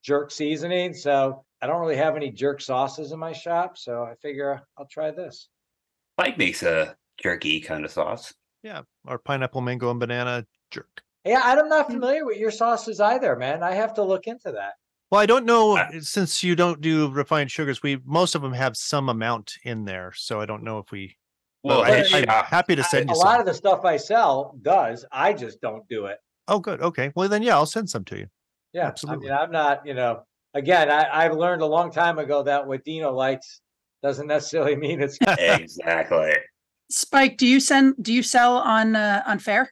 jerk seasoning. So I don't really have any jerk sauces in my shop, so I figure I'll try this. Mike makes a jerky kind of sauce. Yeah. Or pineapple, mango, and banana jerk. Yeah, I'm not familiar with your sauces either, man. I have to look into that. Well, I don't know I- since you don't do refined sugars. We most of them have some amount in there, so I don't know if we. Well, Well, I, it's- I'm yeah, happy to send I- send a you lot of the stuff I sell does. I just don't do it. Oh, good. Okay. Well, then yeah, I'll send some to you. Yeah, Absolutely. I mean, I'm not, you know, again, I, I've learned a long time ago that what Dino likes doesn't necessarily mean it's exactly. Spike, do you send, do you sell on, uh, on Faire?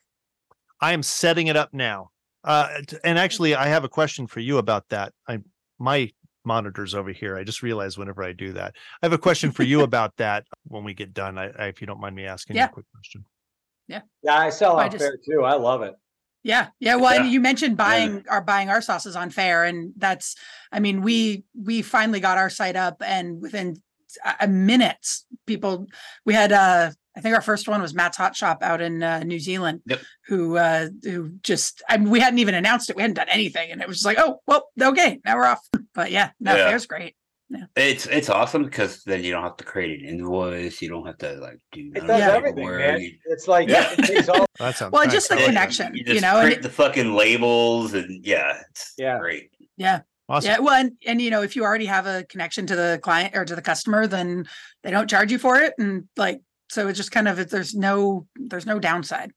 I am setting it up now. Uh, and actually, I have a question for you about that. I my monitors over here. I just realized whenever I do that, I have a question for you about that when we get done. I, I if you don't mind me asking you Yeah. a quick question. Yeah, Yeah, I sell I on just- Faire too. I love it. Yeah, yeah. Well, and you mentioned Yeah. buying our buying our sauces on Faire, and that's, I mean, we we finally got our site up, and within a- a minutes, people we had. uh I think our first one was Matt's Hot Shop out in uh, New Zealand. Yep. Who uh who just I mean, we hadn't even announced it, we hadn't done anything, and it was just like, oh, well, okay, now we're off. But yeah, no, Yeah. Faire's great. It's it's awesome because then you don't have to create an invoice. You don't have to like do. It does everything, man. It's like Yeah. it takes all. That sounds Well, nice. just the I connection, You you just know, and print it- the fucking labels and yeah, it's Yeah. great. Yeah. Awesome. Yeah, well, and, and you know, if you already have a connection to the client or to the customer, then they don't charge you for it, and like, so it's just kind of there's no there's no downside.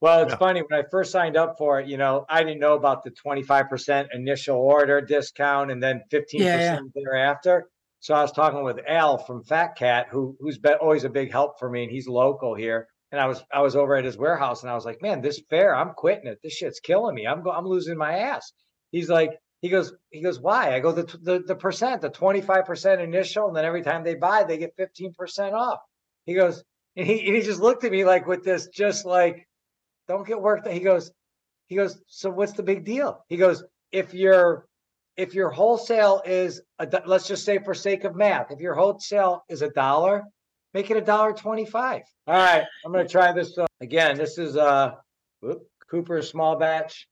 Well, it's Yeah. funny when I first signed up for it. You know, I didn't know about the twenty five percent initial order discount and then fifteen Yeah, yeah. percent thereafter. So I was talking with Al from Fat Cat, who who's been always a big help for me, and he's local here. And I was I was over at his warehouse, and I was like, "Man, this Faire, I'm quitting it. This shit's killing me. I'm go, I'm losing my ass." He's like, he goes, he goes, "Why?" I go, "The the the percent, the twenty five percent initial, and then every time they buy, they get fifteen percent off." He goes, and he and he just looked at me like with this, just like don't get worked. He goes, he goes, so what's the big deal? He goes, if your if your wholesale is a let's just say for sake of math, if your wholesale is a dollar, make it a dollar twenty-five. All right, I'm gonna try this uh, again. This is uh whoop, Cooper small batch.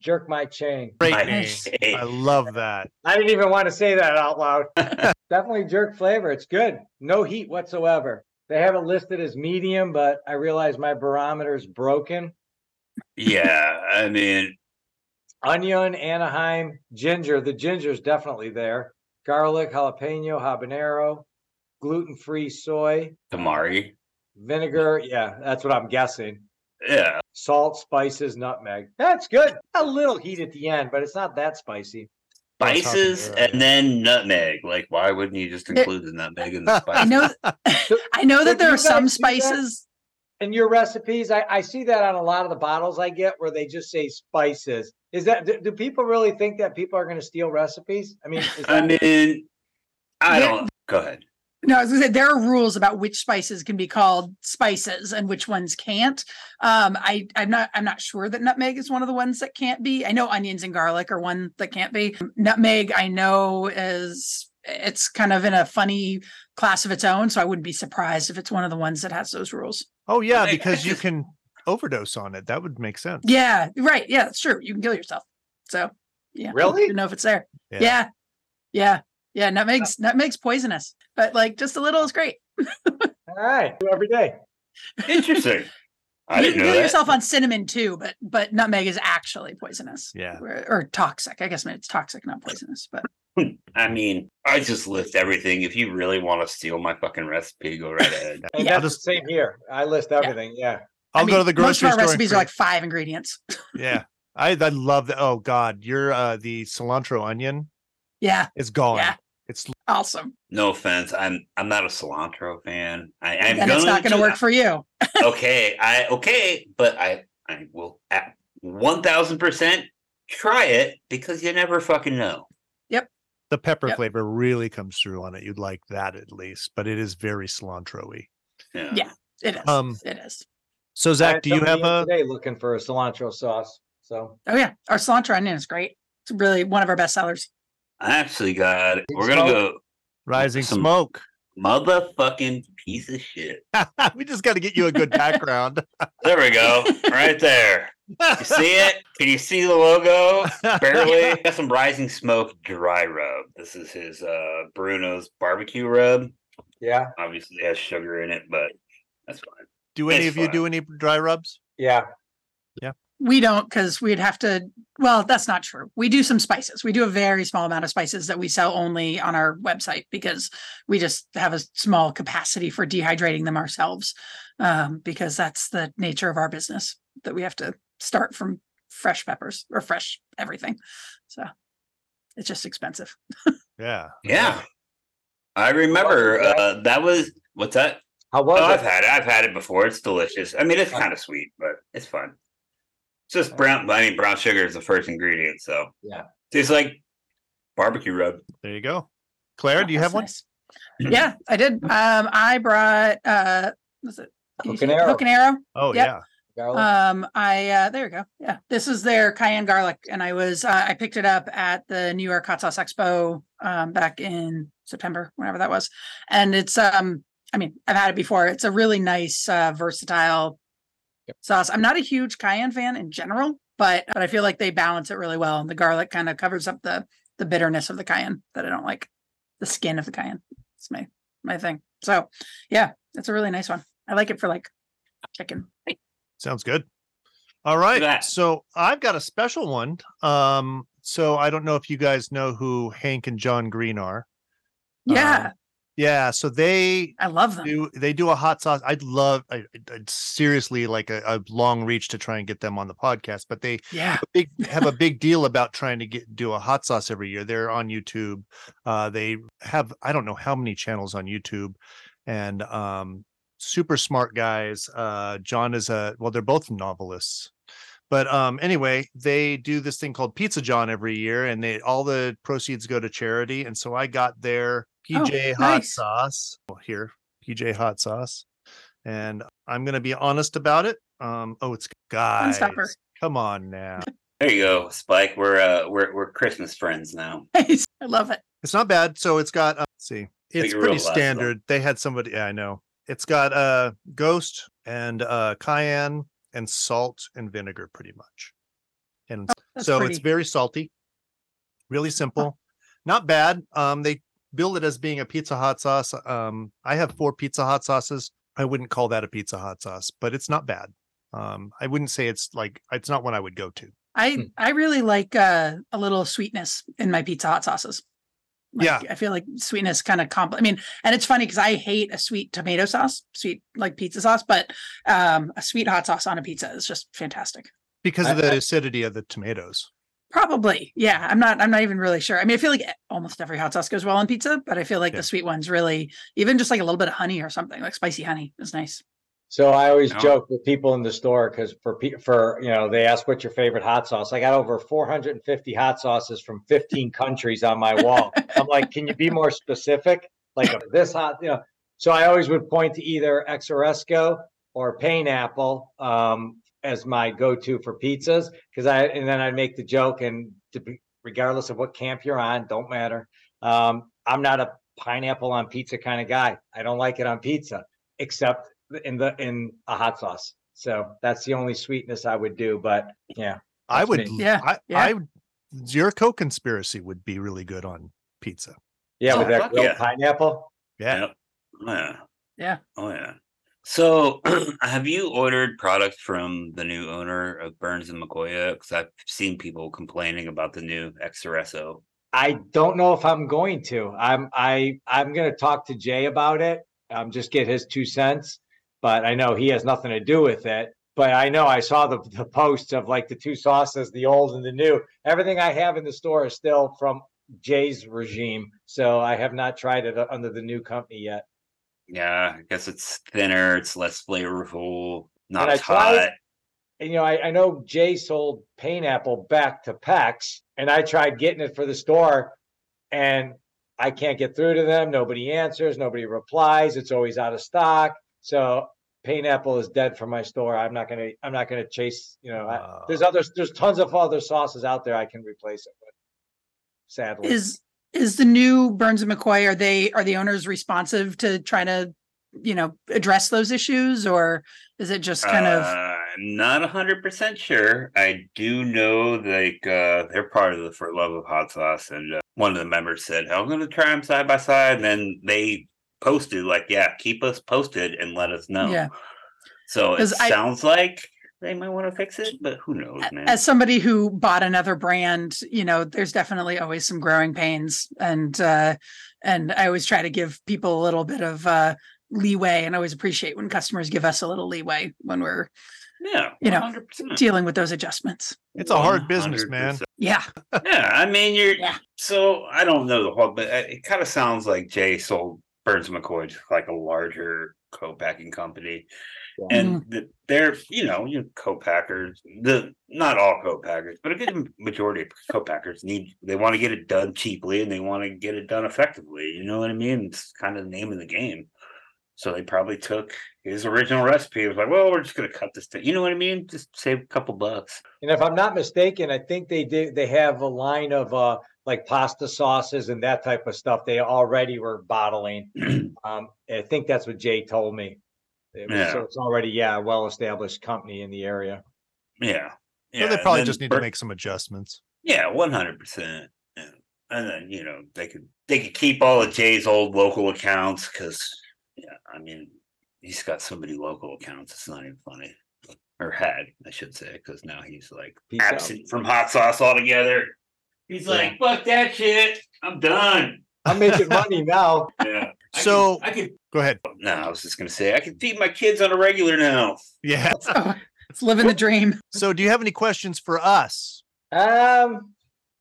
Jerk my chain. Great I- name. Hey, I love that. I didn't even want to say that out loud. Definitely jerk flavor. It's good. No heat whatsoever. They have it listed as medium, but I realize my barometer is broken. yeah, I mean, onion, Anaheim, ginger. The ginger's definitely there. Garlic, jalapeno, habanero, gluten-free soy, tamari. vinegar. Yeah, that's what I'm guessing. Yeah, Salt, spices, nutmeg. That's good. A little heat at the end, but it's not that spicy. Well, it's spices happened, and then nutmeg. Like, why wouldn't you just include the nutmeg in the spice? I know, I know that there are some guys do that? spices. In your recipes, I, I see that on a lot of the bottles I get where they just say spices. Is that do, do people really think that people are going to steal recipes? I mean, is I mean, I don't. Go ahead. No, I was gonna say there are rules about which spices can be called spices and which ones can't. Um, I I'm not I'm not sure that nutmeg is one of the ones that can't be. I know onions and garlic are one that can't be. Nutmeg I know is it's kind of in a funny class of its own, so I wouldn't be surprised if it's one of the ones that has those rules. Oh yeah, I- I because you can overdose on it. That would make sense. Yeah, right. Yeah, that's true. You can kill yourself. So yeah, Really? You know if it's there. Yeah. Yeah, yeah, yeah. Nutmeg's nutmeg's poisonous, but like just a little is great. all right, do every day. Interesting. I you didn't can know kill that. yourself on cinnamon too, but but nutmeg is actually poisonous. Yeah. Or, or toxic. I guess it's toxic, not poisonous. But I mean, I just list everything. If you really want to steal my fucking recipe, go right ahead. And Yeah. that's the same here. I list everything. Yeah. I'll I go to mean, the most grocery of our store. and recipes are like five ingredients. yeah. I I love that. Oh God, your uh the cilantro onion yeah, It's gone. Yeah. It's awesome. No offense, I'm I'm not a cilantro fan. I, I'm and it's not going to do- work for you. okay, I okay, but I I will at one thousand percent try it because you never fucking know. Yep. The pepper Yep. flavor really comes through on it. You'd like that at least, but it is very cilantro-y. Yeah. Yeah. It is. Um, it is. So Zac, do you have in a today looking for a cilantro sauce? So Oh yeah, our cilantro onion is great. It's really one of our best sellers. I actually got it. We're gonna go rising some- smoke? motherfucking piece of shit. we just got to get you a good background. There we go. right there. You see it? Can you see the logo? Barely. Got some Rising Smoke dry rub. This is his uh Bruno's barbecue rub. Yeah, Obviously, it has sugar in it, but that's fine. Do any It's of you do any dry rubs? Yeah. Yeah. We don't because we'd have to. Well, that's not true. We do some spices. We do a very small amount of spices that we sell only on our website because we just have a small capacity for dehydrating them ourselves. Um, because that's the nature of our business that we have to start from fresh peppers or fresh everything. So it's just expensive. Yeah. Yeah. I remember that? uh that was what's that? How was Oh, I've had it. I've had it before. It's delicious. I mean, it's kind of sweet, but it's fun. It's just brown. I mean, brown sugar is the first ingredient, so Yeah. tastes like barbecue rub. There you go. Claire, do you That's have one? nice. Yeah, I did. Um, I brought uh, was it Hook and arrow. Hook and arrow. Oh Yep. yeah. Garlic? Um, I uh, there you go. Yeah, this is their cayenne garlic, and I was uh, I picked it up at the New York Hot Sauce Expo um, back in September, whenever that was, and it's um, I mean, I've had it before. It's a really nice, uh, versatile sauce. I'm not a huge cayenne fan in general, but but I feel like they balance it really well. And the garlic kind of covers up the the bitterness of the cayenne that I don't like, the skin of the cayenne. It's my my thing. So yeah, it's a really nice one. I like it for like chicken. Sounds good. All right. So I've got a special one. Um, so I don't know if you guys know who Hank and John Green are. Yeah, Um, yeah. So they I love them. do they do a hot sauce. I'd love I, seriously like a, a long reach to try and get them on the podcast, but they Yeah. a big have a big deal about trying to get do a hot sauce every year. They're on YouTube. Uh, they have I don't know how many channels on YouTube, and um, super smart guys. Uh, John is a well, they're both novelists. But um, anyway, they do this thing called Pizzamas every year, and they all the proceeds go to charity. And so I got their Oh, PJ hot nice. sauce oh, here, PJ hot sauce, and I'm gonna be honest about it. Um, oh, it's guys, come on now. There you go, Spike. We're uh we're we're Christmas friends now. Nice. I love it. It's not bad. So it's got uh, let's see. It's pretty realized, though. standard. They had somebody yeah, I know. It's got uh ghost and uh cayenne and salt and vinegar pretty much. And That's so pretty. it's very salty. Really simple. Not bad. Um they build it as being a pizza hot sauce. Um I have four pizza hot sauces. I wouldn't call that a pizza hot sauce, but it's not bad. Um I wouldn't say it's like it's not one I would go to. I Hmm. I really like uh, a little sweetness in my pizza hot sauces. Like, Yeah. I feel like sweetness kind of compl. I mean, and it's funny because I hate a sweet tomato sauce, sweet like pizza sauce, but um, a sweet hot sauce on a pizza is just fantastic. Because of the I- acidity of the tomatoes. Probably, yeah. I'm not. I'm not even really sure. I mean, I feel like almost every hot sauce goes well on pizza, but I feel like Yeah. the sweet ones really, even just like a little bit of honey or something, like spicy honey, is nice. So I always No. joke with people in the store because for for you know they ask what's your favorite hot sauce. I got over 450 hot sauces from 15 countries on my wall. I'm like, can you be more specific? Like this hot, you know. So I always would point to either Exoresco or Pineapple um, as my go-to for pizzas because I and then I'd make the joke and to be, regardless of what camp you're on, don't matter. Um, I'm not a pineapple on pizza kind of guy. I don't like it on pizza except in the in a hot sauce. So that's the only sweetness I would do. But yeah, I would, me. Yeah, I, yeah. I, would- your co-conspiracy would be really good on pizza. yeah, Oh, with that yeah. pineapple. Yeah. Yep. Oh, yeah. Yeah. Oh yeah. So, have you ordered products from the new owner of Burns and McCoy? Because I've seen people complaining about the new Expresso. I don't know if I'm going to. I'm I I'm gonna talk to Jay about it. Um, just get his two cents. But I know he has nothing to do with it. But I know I saw the the posts of like the two sauces, the old and the new. Everything I have in the store is still from Jay's regime. So I have not tried it uh, under the new company yet. Yeah, I guess it's thinner. It's less flavorful. Not as tried- hot. and you know, I, I know Jay sold pineapple back to PEX, and I tried getting it for the store, and I can't get through to them. Nobody answers, nobody replies. It's always out of stock. So pineapple is dead for my store. I'm not gonna. I'm not gonna chase. You know, I, there's other. There's tons of other sauces out there I can replace it with. Sadly, Is is the new Burns and McCoy? Are they are the owners responsive to trying to you know, address those issues or is it just kind of, Uh, I'm not a hundred percent sure. I do know like uh they're part of the For Love of Hot Sauce, and uh, one of the members said, "I'm going to try them side by side," and then they posted like, "Yeah, keep us posted and let us know." Yeah. So it 'Cause I- sounds like they might want to fix it, but who knows, man? as somebody who bought another brand, you know, there's definitely always some growing pains and, uh, and I always try to give people a little bit of, uh, leeway and I always appreciate when customers give us a little leeway when we're yeah, you know, 100%. dealing with those adjustments. It's a hard business, man. 100%. Yeah. Yeah, I mean, you're Yeah. so I don't know the whole, but uh, it kind of sounds like Jay sold Burns McCoy to like a larger co-packing company, Yeah. and mm-hmm. the, they're you know you know, co-packers. The not all co-packers, but a good majority of co-packers need they want to get it done cheaply and they want to get it done effectively. You know what I mean? It's kind of the name of the game. So they probably took his original recipe. It was like, well, we're just gonna cut this. Down. You know what I mean? Just save a couple bucks. And if I'm not mistaken, I think they did, they have a line of, uh, like pasta sauces and that type of stuff. They already were bottling. Um, I think that's what Jay told me. It was- So it's already, yeah, a well-established company in the area. Yeah. So Yeah, they probably just need Bur- to make some adjustments. Yeah, one hundred percent. And then you know they could they could keep all of Jay's old local accounts because yeah, I mean he's got so many local accounts. It's not even funny, or had I should say, because now he's like Peace out. absent from hot sauce altogether. He's like, fuck that shit. I'm done. I'm making money now. Yeah. I could- So- I could. Go ahead. No, I was just gonna say I can feed my kids on a regular now. Yeah. It's living the dream. So do you have any questions for us? Um,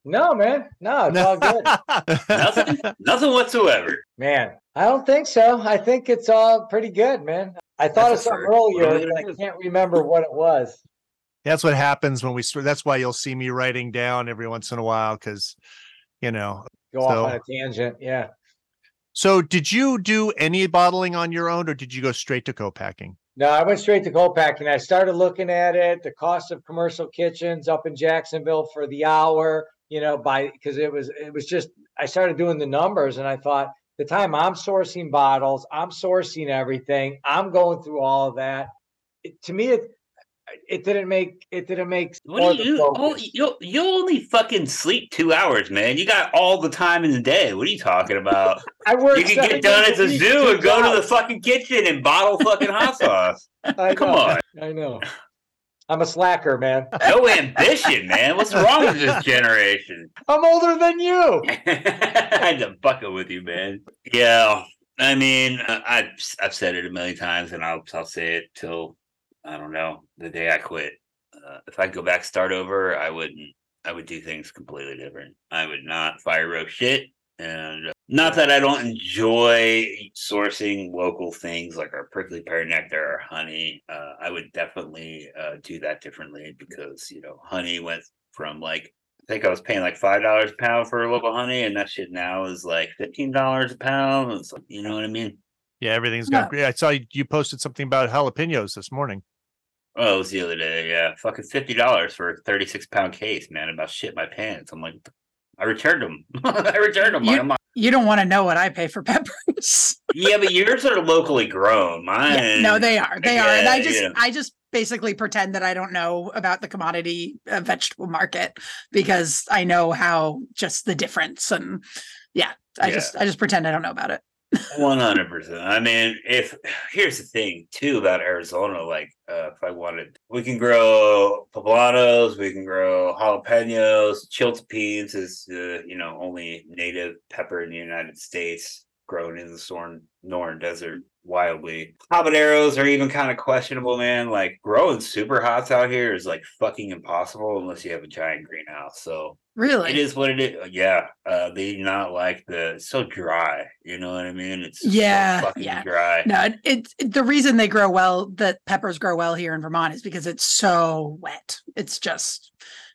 no, man, no, it's all good. Nothing, nothing whatsoever. Man, I don't think so. I think it's all pretty good, man. I thought That's of something first. earlier, but I can't remember what it was. That's what happens when we start. That's why you'll see me writing down every once in a while because, you know. Go off on a tangent. Yeah. So did you do any bottling on your own or did you go straight to co-packing? No, I went straight to co-packing. I started looking at it, the cost of commercial kitchens up in Jacksonville for the hour, you know, by because it was it was just I started doing the numbers and I thought the time I'm sourcing bottles, I'm sourcing everything, I'm going through all of that. It, to me, it it didn't make it didn't make What do you? Oh, you you only fucking sleep two hours, man. You got all the time in the day. What are you talking about? I work you can get done at the zoo and go to the fucking kitchen and bottle fucking hot sauce. Come know, on, I know. I'm a slacker, man. no ambition, man. What's wrong with this generation? I'm older than you. I had to bucket with you, man. Yeah, I mean, I- I've I've said it a million times, and I'll I'll say it till I don't know the day I quit. Uh, if I go back, start over, I wouldn't. I would do things completely different. I would not fire rope shit, and uh, not that I don't enjoy sourcing local things like our prickly pear nectar or honey. Uh, I would definitely uh, do that differently because you know honey went from like I think I was paying like five dollars a pound for local honey, and that shit now is like fifteen dollars a pound. It's like, you know what I mean? Yeah, everything's got great. I saw you, you posted something about jalapenos this morning. Oh, it was the other day. Yeah, fucking fifty dollars for a thirty-six pound case, man. About shit my pants. I'm like, I returned them. I returned them. You- You don't want to know what I pay for peppers. yeah, but yours are locally grown. Mine, Yeah, no, they are. They are. And I just, yeah. I just basically pretend that I don't know about the commodity uh, vegetable market because I know how just the difference. And yeah, I Yeah. just, I just pretend I don't know about it. One hundred percent. I mean, if here's the thing too about Arizona, like uh, if I wanted, we can grow poblanos, we can grow jalapenos. Chiltepines is the you know only native pepper in the United States, grown in the Sonoran Northern Desert wildly. Habaneros are even kind of questionable, man. Like growing super hots out here is like fucking impossible unless you have a giant greenhouse. So Really? it is what it is. Yeah, uh, they do not like the it's so dry. You know what I mean? It's just so Yeah, fucking yeah. dry. No, it's it, the reason they grow well, that peppers grow well here in Vermont is because it's so wet. It's just,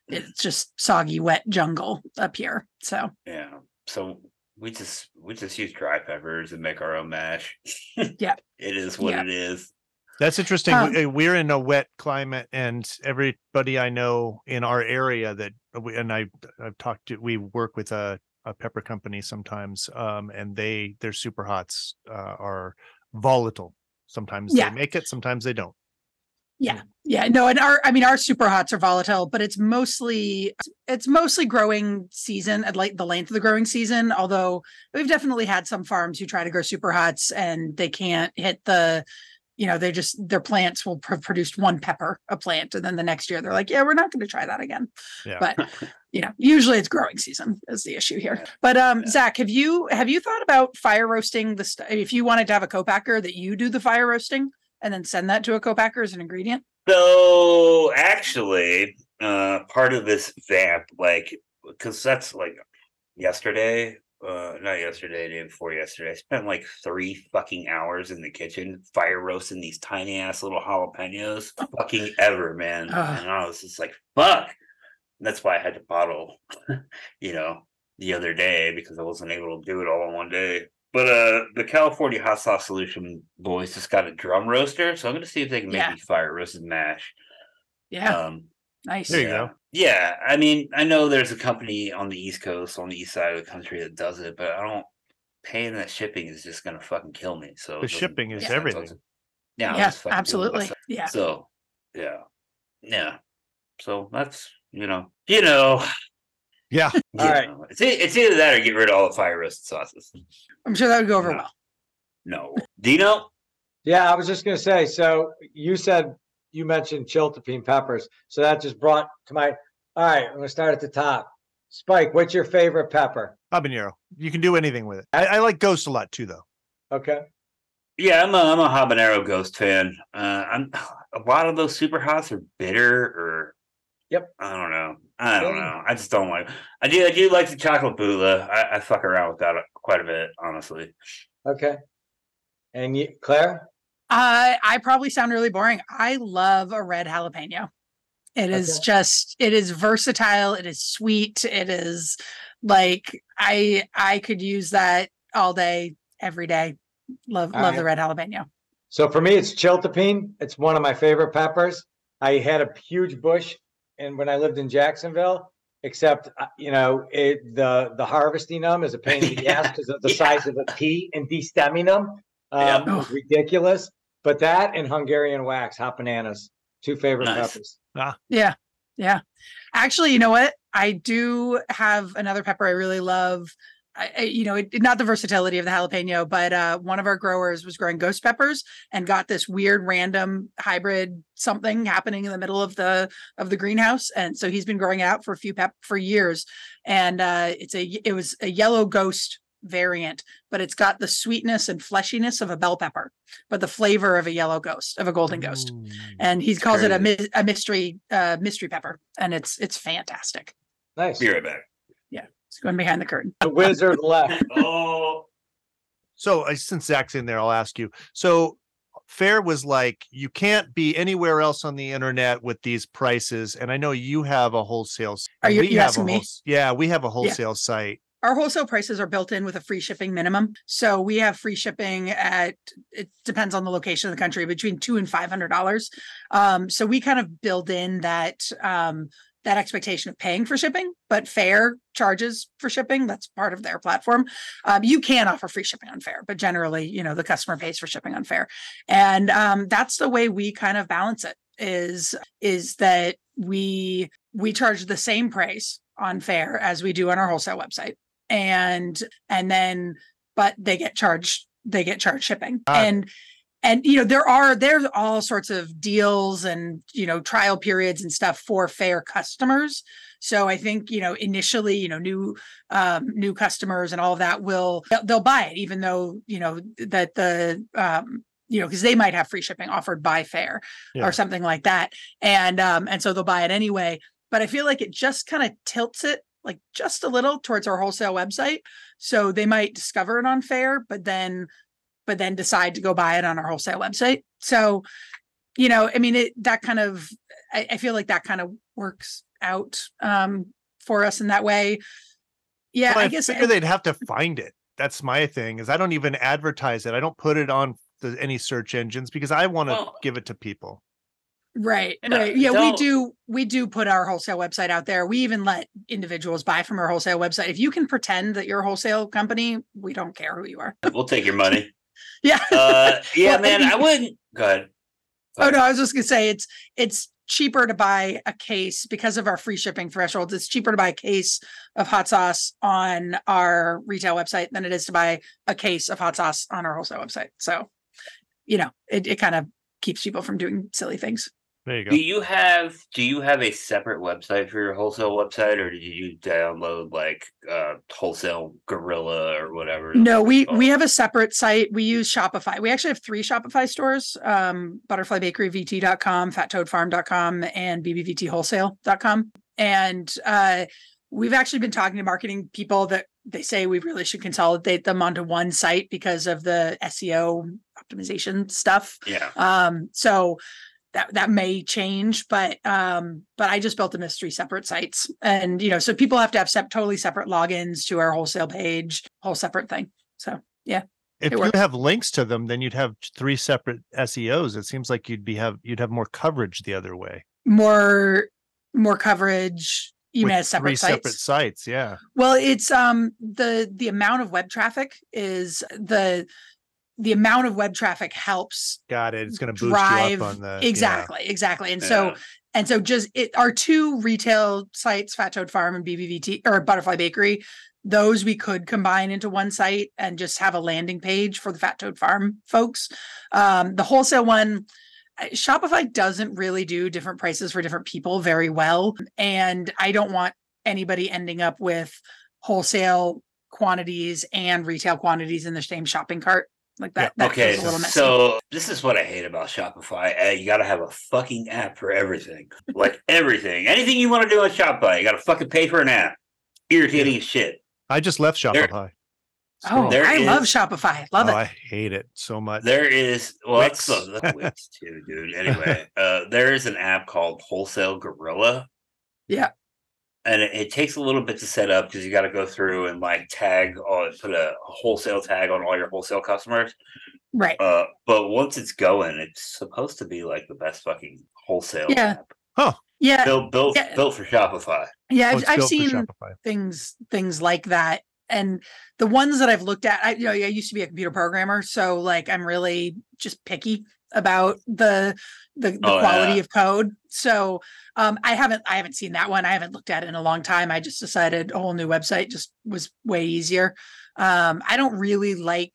it's just soggy, wet jungle up here. So Yeah. So we just we just use dry peppers and make our own mash. Yeah. it is what Yeah. it is. That's interesting. Um, We- uh, We're in a wet climate, and everybody I know in our area that we and I I've talked to. We work with a, a pepper company sometimes, um, and they their super hots uh, are volatile. Sometimes Yeah. they make it, sometimes they don't. Yeah, Yeah. no, and our, I mean, our super hots are volatile, but it's mostly, it's mostly growing season at like the length of the growing season. Although we've definitely had some farms who try to grow super hots and they can't hit the, you know, they just, their plants will have produced one pepper a plant. And then the next year they're like, yeah, we're not going to try that again. Yeah. But, you know, usually it's growing season is the issue here. Yeah. But, um, Yeah. Zac, have you, have you thought about fire roasting the, st- if you wanted to have a co-packer that you do the fire roasting and then send that to a co-packer as an ingredient? So actually, uh, part of this vamp, like, because that's like yesterday, uh, not yesterday, day before yesterday. I spent like three fucking hours in the kitchen fire roasting these tiny ass little jalapenos, fucking ever, man. And I was just like, fuck. That's why I had to bottle, you know, the other day because I wasn't able to do it all in one day. But uh the California hot sauce solution boys just got a drum roaster, so I'm gonna see if they can make Yeah. me fire roasted mash. Yeah, Um nice. There you yeah. go. Yeah, I mean, I know there's a company on the East Coast, on the east side of the country that does it, but I don't paying that shipping is just gonna fucking kill me. So The shipping is sense. I'll everything. Yeah, I'll Yeah, just fucking do it absolutely. Yeah. So yeah. Yeah. So that's you know, you know, Yeah. All right. It's e- it's either that or get rid of all the fire roasted sauces. I'm sure that would go over No. well. No. Dino? Yeah, I was just gonna say, so you said, you mentioned chiltepine peppers, so that just brought to my, all right, I'm gonna start at the top. Spike, what's your favorite pepper? Habanero. You can do anything with it. I, I like ghost a lot too, though. Okay, Yeah, I'm a I'm a habanero ghost fan. Uh, I'm a lot of those super hots are bitter or Yep. I don't know. I don't know. I just don't like. I do. I do like the chocolate Bhutlah. I, I fuck around with that quite a bit, honestly. okay. And you, Claire? I I probably sound really boring. I love a red jalapeno. It is Okay. just it is versatile, it is sweet, it is like I I could use that all day, every day. Love All love the red jalapeno. So for me, it's chiltepine. It's one of my favorite peppers. I had a huge bush and when I lived in Jacksonville, except, uh, you know, it, the, the harvesting them is a pain in the ass because of the Yeah. size of a pea and destemming them. Yeah. Um, was ridiculous. But that and Hungarian wax, hot bananas, two favorite Nice. peppers. Yeah. Yeah. Actually, you know what? I do have another pepper I really love. I, I- you know, it, not the versatility of the jalapeno, but uh, one of our growers was growing ghost peppers and got this weird random hybrid something happening in the middle of the of the greenhouse, and so he's been growing it out for a few pep for years. And uh, it's a it was a yellow ghost variant, but it's got the sweetness and fleshiness of a bell pepper, but the flavor of a yellow ghost of a golden ghost Ooh. and he calls it a, crazy. a mystery uh mystery pepper and it's it's fantastic Nice. Be right back. It's going behind the curtain The wizard left. Oh, So uh, since Zac's in there, I'll ask you. So Faire was like, you can't be anywhere else on the internet with these prices. And I know you have a wholesale. s- Are you- we you have a asking me? wholes- Yeah, we have a wholesale site. our wholesale prices are built in with a free shipping minimum so we have free shipping at it depends on the location of the country between two and five hundred dollars um so we kind of build in that um that expectation of paying for shipping but Faire charges for shipping. That's part of their platform. Um, you can offer free shipping on Faire but generally you know the customer pays for shipping on Faire. And um, that's the way we kind of balance it is is that we we charge the same price on Faire as we do on our wholesale website. And and then but they get charged they get charged shipping. It. and and you know there are there's all sorts of deals and you know trial periods and stuff for Faire customers. So i think you know initially you know new um new customers and all of that will they'll, buy it even though you know that the um you know because they might have free shipping offered by Faire Yeah. or something like that. And um and so they'll buy it anyway. But i feel like it just kind of tilts it like just a little towards our wholesale website. So they might discover it on Faire but then but then decide to go buy it on our wholesale website so you know i mean it that kind of i, I feel like that kind of works out um for us in that way yeah Well, i I guess figure they'd have to find it. That's my thing is I don't even advertise it. I don't put it on the, any search engines because I want to Well- give it to people. Right, And, uh, right. Yeah, we don't- do we do put our wholesale website out there. We even let individuals buy from our wholesale website. If you can pretend that you're a wholesale company, we don't care who you are. we'll take your money. Yeah. Uh, yeah, Well, man, I I wouldn't. Go ahead. Oh no, I was just gonna say it's it's cheaper to buy a case because of our free shipping thresholds. It's cheaper to buy a case of hot sauce on our retail website than it is to buy a case of hot sauce on our wholesale website. So, you know, it, it kind of keeps people from doing silly things. There you go. Do you have do you have a separate website for your wholesale website, or did you download like uh wholesale Gorilla or whatever? No, we called? we have a separate site. We use Shopify. We actually have three Shopify stores: um, butterflybakeryvt.com, fattoadfarm.com, and bbvtwholesale.com. And uh, we've actually been talking to marketing people that they say we really should consolidate them onto one site because of the SEO optimization stuff. Yeah. Um, so that that may change, but um, but I just built them as three separate sites, and you know, so people have to have sep- totally separate logins to our wholesale page, whole separate thing. So yeah If you have links to them, then you'd have three separate SEOs. It seems like you'd be have you'd have more coverage the other way. more more coverage, even with as separate three sites. separate sites. Yeah. Well, it's um the the amount of web traffic is the the amount of web traffic helps Got it. It's going to boost drive you up on the yeah. exactly exactly. And so and so just it our two retail sites fat toad farm and bbvt or butterfly bakery those we could combine into one site and just have a landing page for the fat toad farm folks. Um the wholesale one shopify doesn't really do different prices for different people very well. And i don't want anybody ending up with wholesale quantities and retail quantities in the same shopping cart like that, that okay, a little messy. so this is what I hate about Shopify. Uh, you got to have a fucking app for everything. Like everything, anything you want to do on Shopify, you got to fucking pay for an app. Irritating as shit. I just left There- Shopify. Oh, There I love Shopify. Love oh, it. I hate it so much. There is well, Wix. that's the that's Wix too, dude. Anyway, uh, there is an app called Wholesale Gorilla. Yeah. And it, it takes a little bit to set up because you got to go through and like tag or put a wholesale tag on all your wholesale customers. Right. Uh, but once it's going, it's supposed to be like the best fucking wholesale Yeah. app. Yeah. Built built Yeah. built for Shopify. Yeah. Oh, I've, it's I've seen things things like that. And the ones that I've looked at, I you know, I used to be a computer programmer, so like I'm really just picky about the the, the Oh, quality yeah. of code. So um I haven't I haven't seen that one. I haven't looked at it in a long time. I just decided a whole new website just was way easier. Um I don't really like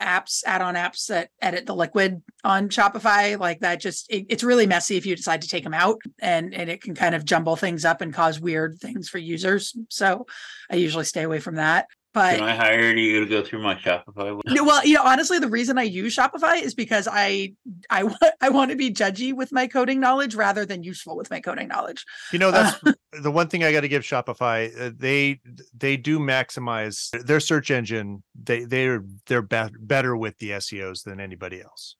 apps, add-on apps that edit the liquid on Shopify. Like that just it, it's really messy if you decide to take them out and and it can kind of jumble things up and cause weird things for users. So I usually stay away from that. But Can I hire you to go through my Shopify? list? no, well, you know, honestly, the reason I use Shopify is because I I want I want to be judgy with my coding knowledge rather than useful with my coding knowledge. You know, that's the one thing I got to give Shopify. Uh, they they do maximize their search engine. They they're they're be- better with the SEOs than anybody else.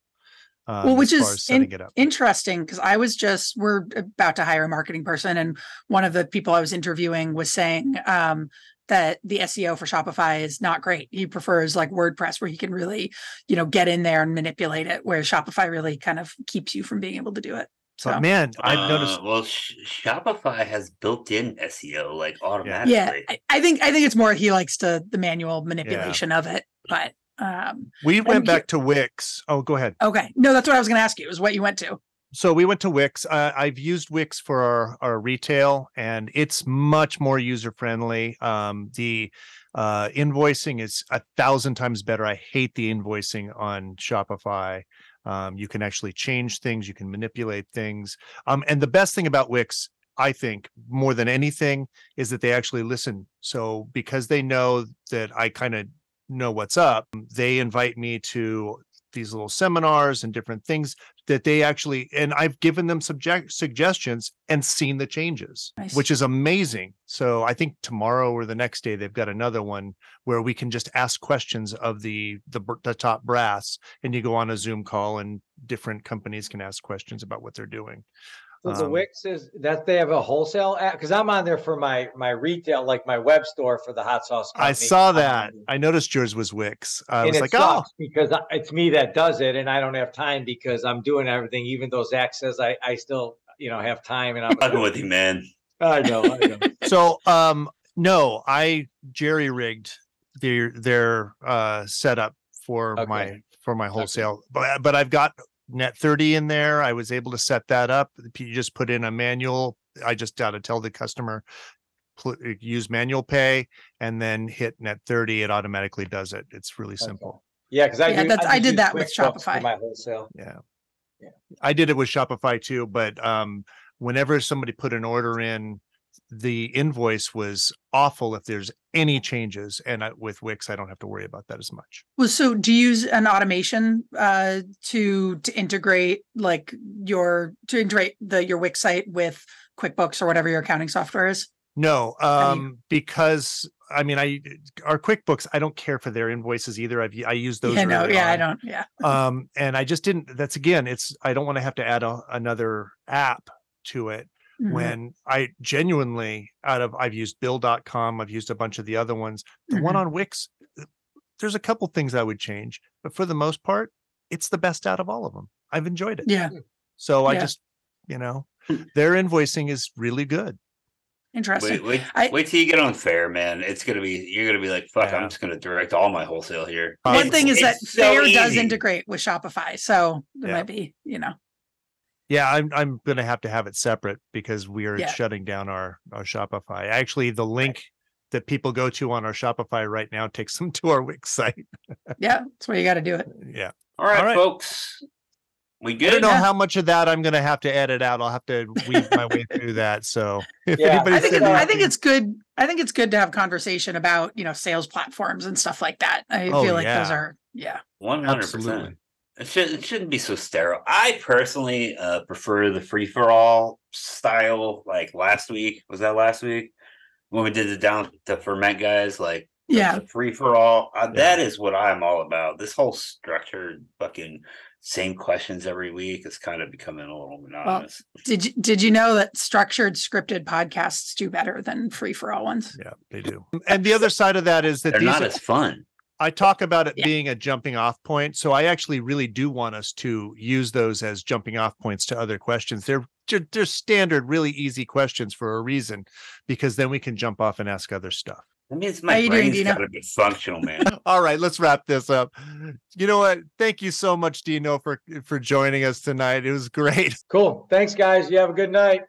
Um, Well, which is as setting it up. Interesting because I was just we're about to hire a marketing person, and one of the people I was interviewing was saying um, that the SEO for Shopify is not great. He prefers like WordPress, where he can really, you know, get in there and manipulate it. Where Shopify really kind of keeps you from being able to do it. So But man, I've noticed. Uh, well, Sh- Shopify has built-in SEO like automatically. yeah, I, I think I think it's more he likes to the manual manipulation of it. But um, We went and back to Wix. Oh, go ahead. okay, no, that's what I was going to ask you. Is what you went to? So we went to Wix. Uh, I've used Wix for our, our retail, and it's much more user friendly. Um, the uh, invoicing is a thousand times better. I hate the invoicing on Shopify. Um, you can actually change things, you can manipulate things. Um, and the best thing about Wix, I think, more than anything, is that they actually listen. So because they know that I kind of know what's up, they invite me to these little seminars and different things that they actually and I've given them subject suggestions and seen the changes, Nice. which is amazing. So I think tomorrow or the next day they've got another one where we can just ask questions of the the, the top brass, and you go on a Zoom call and different companies can ask questions about what they're doing. So the Um, Wix is that they have a wholesale app because I'm on there for my my retail, like my web store for the hot sauce. I saw that. I noticed yours was Wix. I and was like, oh, because it's me that does it, and I don't have time because I'm doing everything. Even though Zac says I I still you know have time, and I'm Fucking with you, man. I know I know. so um no i jerry rigged their their uh setup for Okay. my for my wholesale, but but I've got net 30 in there. I was able to set that up. You just put in a manual. I just got to tell the customer pl- use manual pay and then hit net 30 it automatically does it. It's really simple. Yeah, because I Yeah, do- that's- I just did use that with QuickBooks for Shopify. My wholesale. Yeah. Yeah. I did it with Shopify too, but um whenever somebody put an order in, the invoice was awful if there's any changes. And I, with Wix, I don't have to worry about that as much. Well, so do you use an automation uh to to integrate like your to integrate the your Wix site with QuickBooks or whatever your accounting software is? No, um, because I mean, I our QuickBooks, I don't care for their invoices either. I've I use those. Yeah, no, yeah, I don't. Yeah. um and i just didn't that's again it's i don't want to have to add a, another app to it Mhm. when i genuinely out of i've used bill.com i've used a bunch of the other ones the one Mhm. on wix uh, there's a couple things i would change but for the most part it's the best out of all of them i've enjoyed it Yeah, so i just you know their invoicing is really good interesting. Wait, wait, I- wait till you get on Faire, man. It's gonna be you're gonna be like, fuck, Yeah. I'm just gonna direct all my wholesale here. One It's- thing is that it's so Faire does easy. integrate with Shopify, so there Yeah. might be, you know, yeah i'm i'm gonna have to have it separate because we are Yeah. shutting down our our shopify actually the link that people go to on our shopify right now takes them to our wix site yeah, that's where you got to do it. yeah All right, All right. folks. We good? I good? don't know Yeah. how much of that I'm gonna have to edit out. I'll have to weave my way through that. So if Yeah, anybody I think it, I think it's good. I think it's good to have conversation about you know sales platforms and stuff like that. I Oh, feel like those are yeah. One hundred Absolutely. percent. It should it shouldn't be so sterile. I personally uh, prefer the free for all style. Like last week, was that last week when we did the down to ferment guys? Like Yeah, free for all. Uh, Yeah. That is what I'm all about. This whole structured fucking same questions every week is kind of becoming a little monotonous. Did you did you know that structured scripted podcasts do better than free for all ones? yeah, they do. And the other side of that is that They're these not are- as fun. I talk about it Yeah. being a jumping off point. So I actually really do want us to use those as jumping off points to other questions. They're they're, they're standard, really easy questions for a reason, because then we can jump off and ask other stuff. I mean, it's my you doing, brain's Dino? got to be functional, man. All right, let's wrap this up. You know what? Thank you so much, Dino, for for joining us tonight. It was great. Cool. Thanks, guys. You have a good night.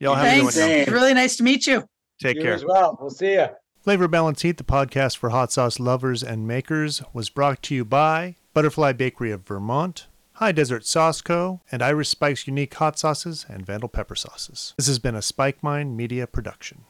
Y'all have a good one. Thanks. now. Same. It's really nice to meet you. Take you care. as well. We'll see you. Flavor Balance Heat, the podcast for hot sauce lovers and makers, was brought to you by Butterfly Bakery of Vermont, High Desert Sauce Co., and Irish Spike's unique hot sauces and Vandal pepper sauces. This has been a Spike Mine Media production.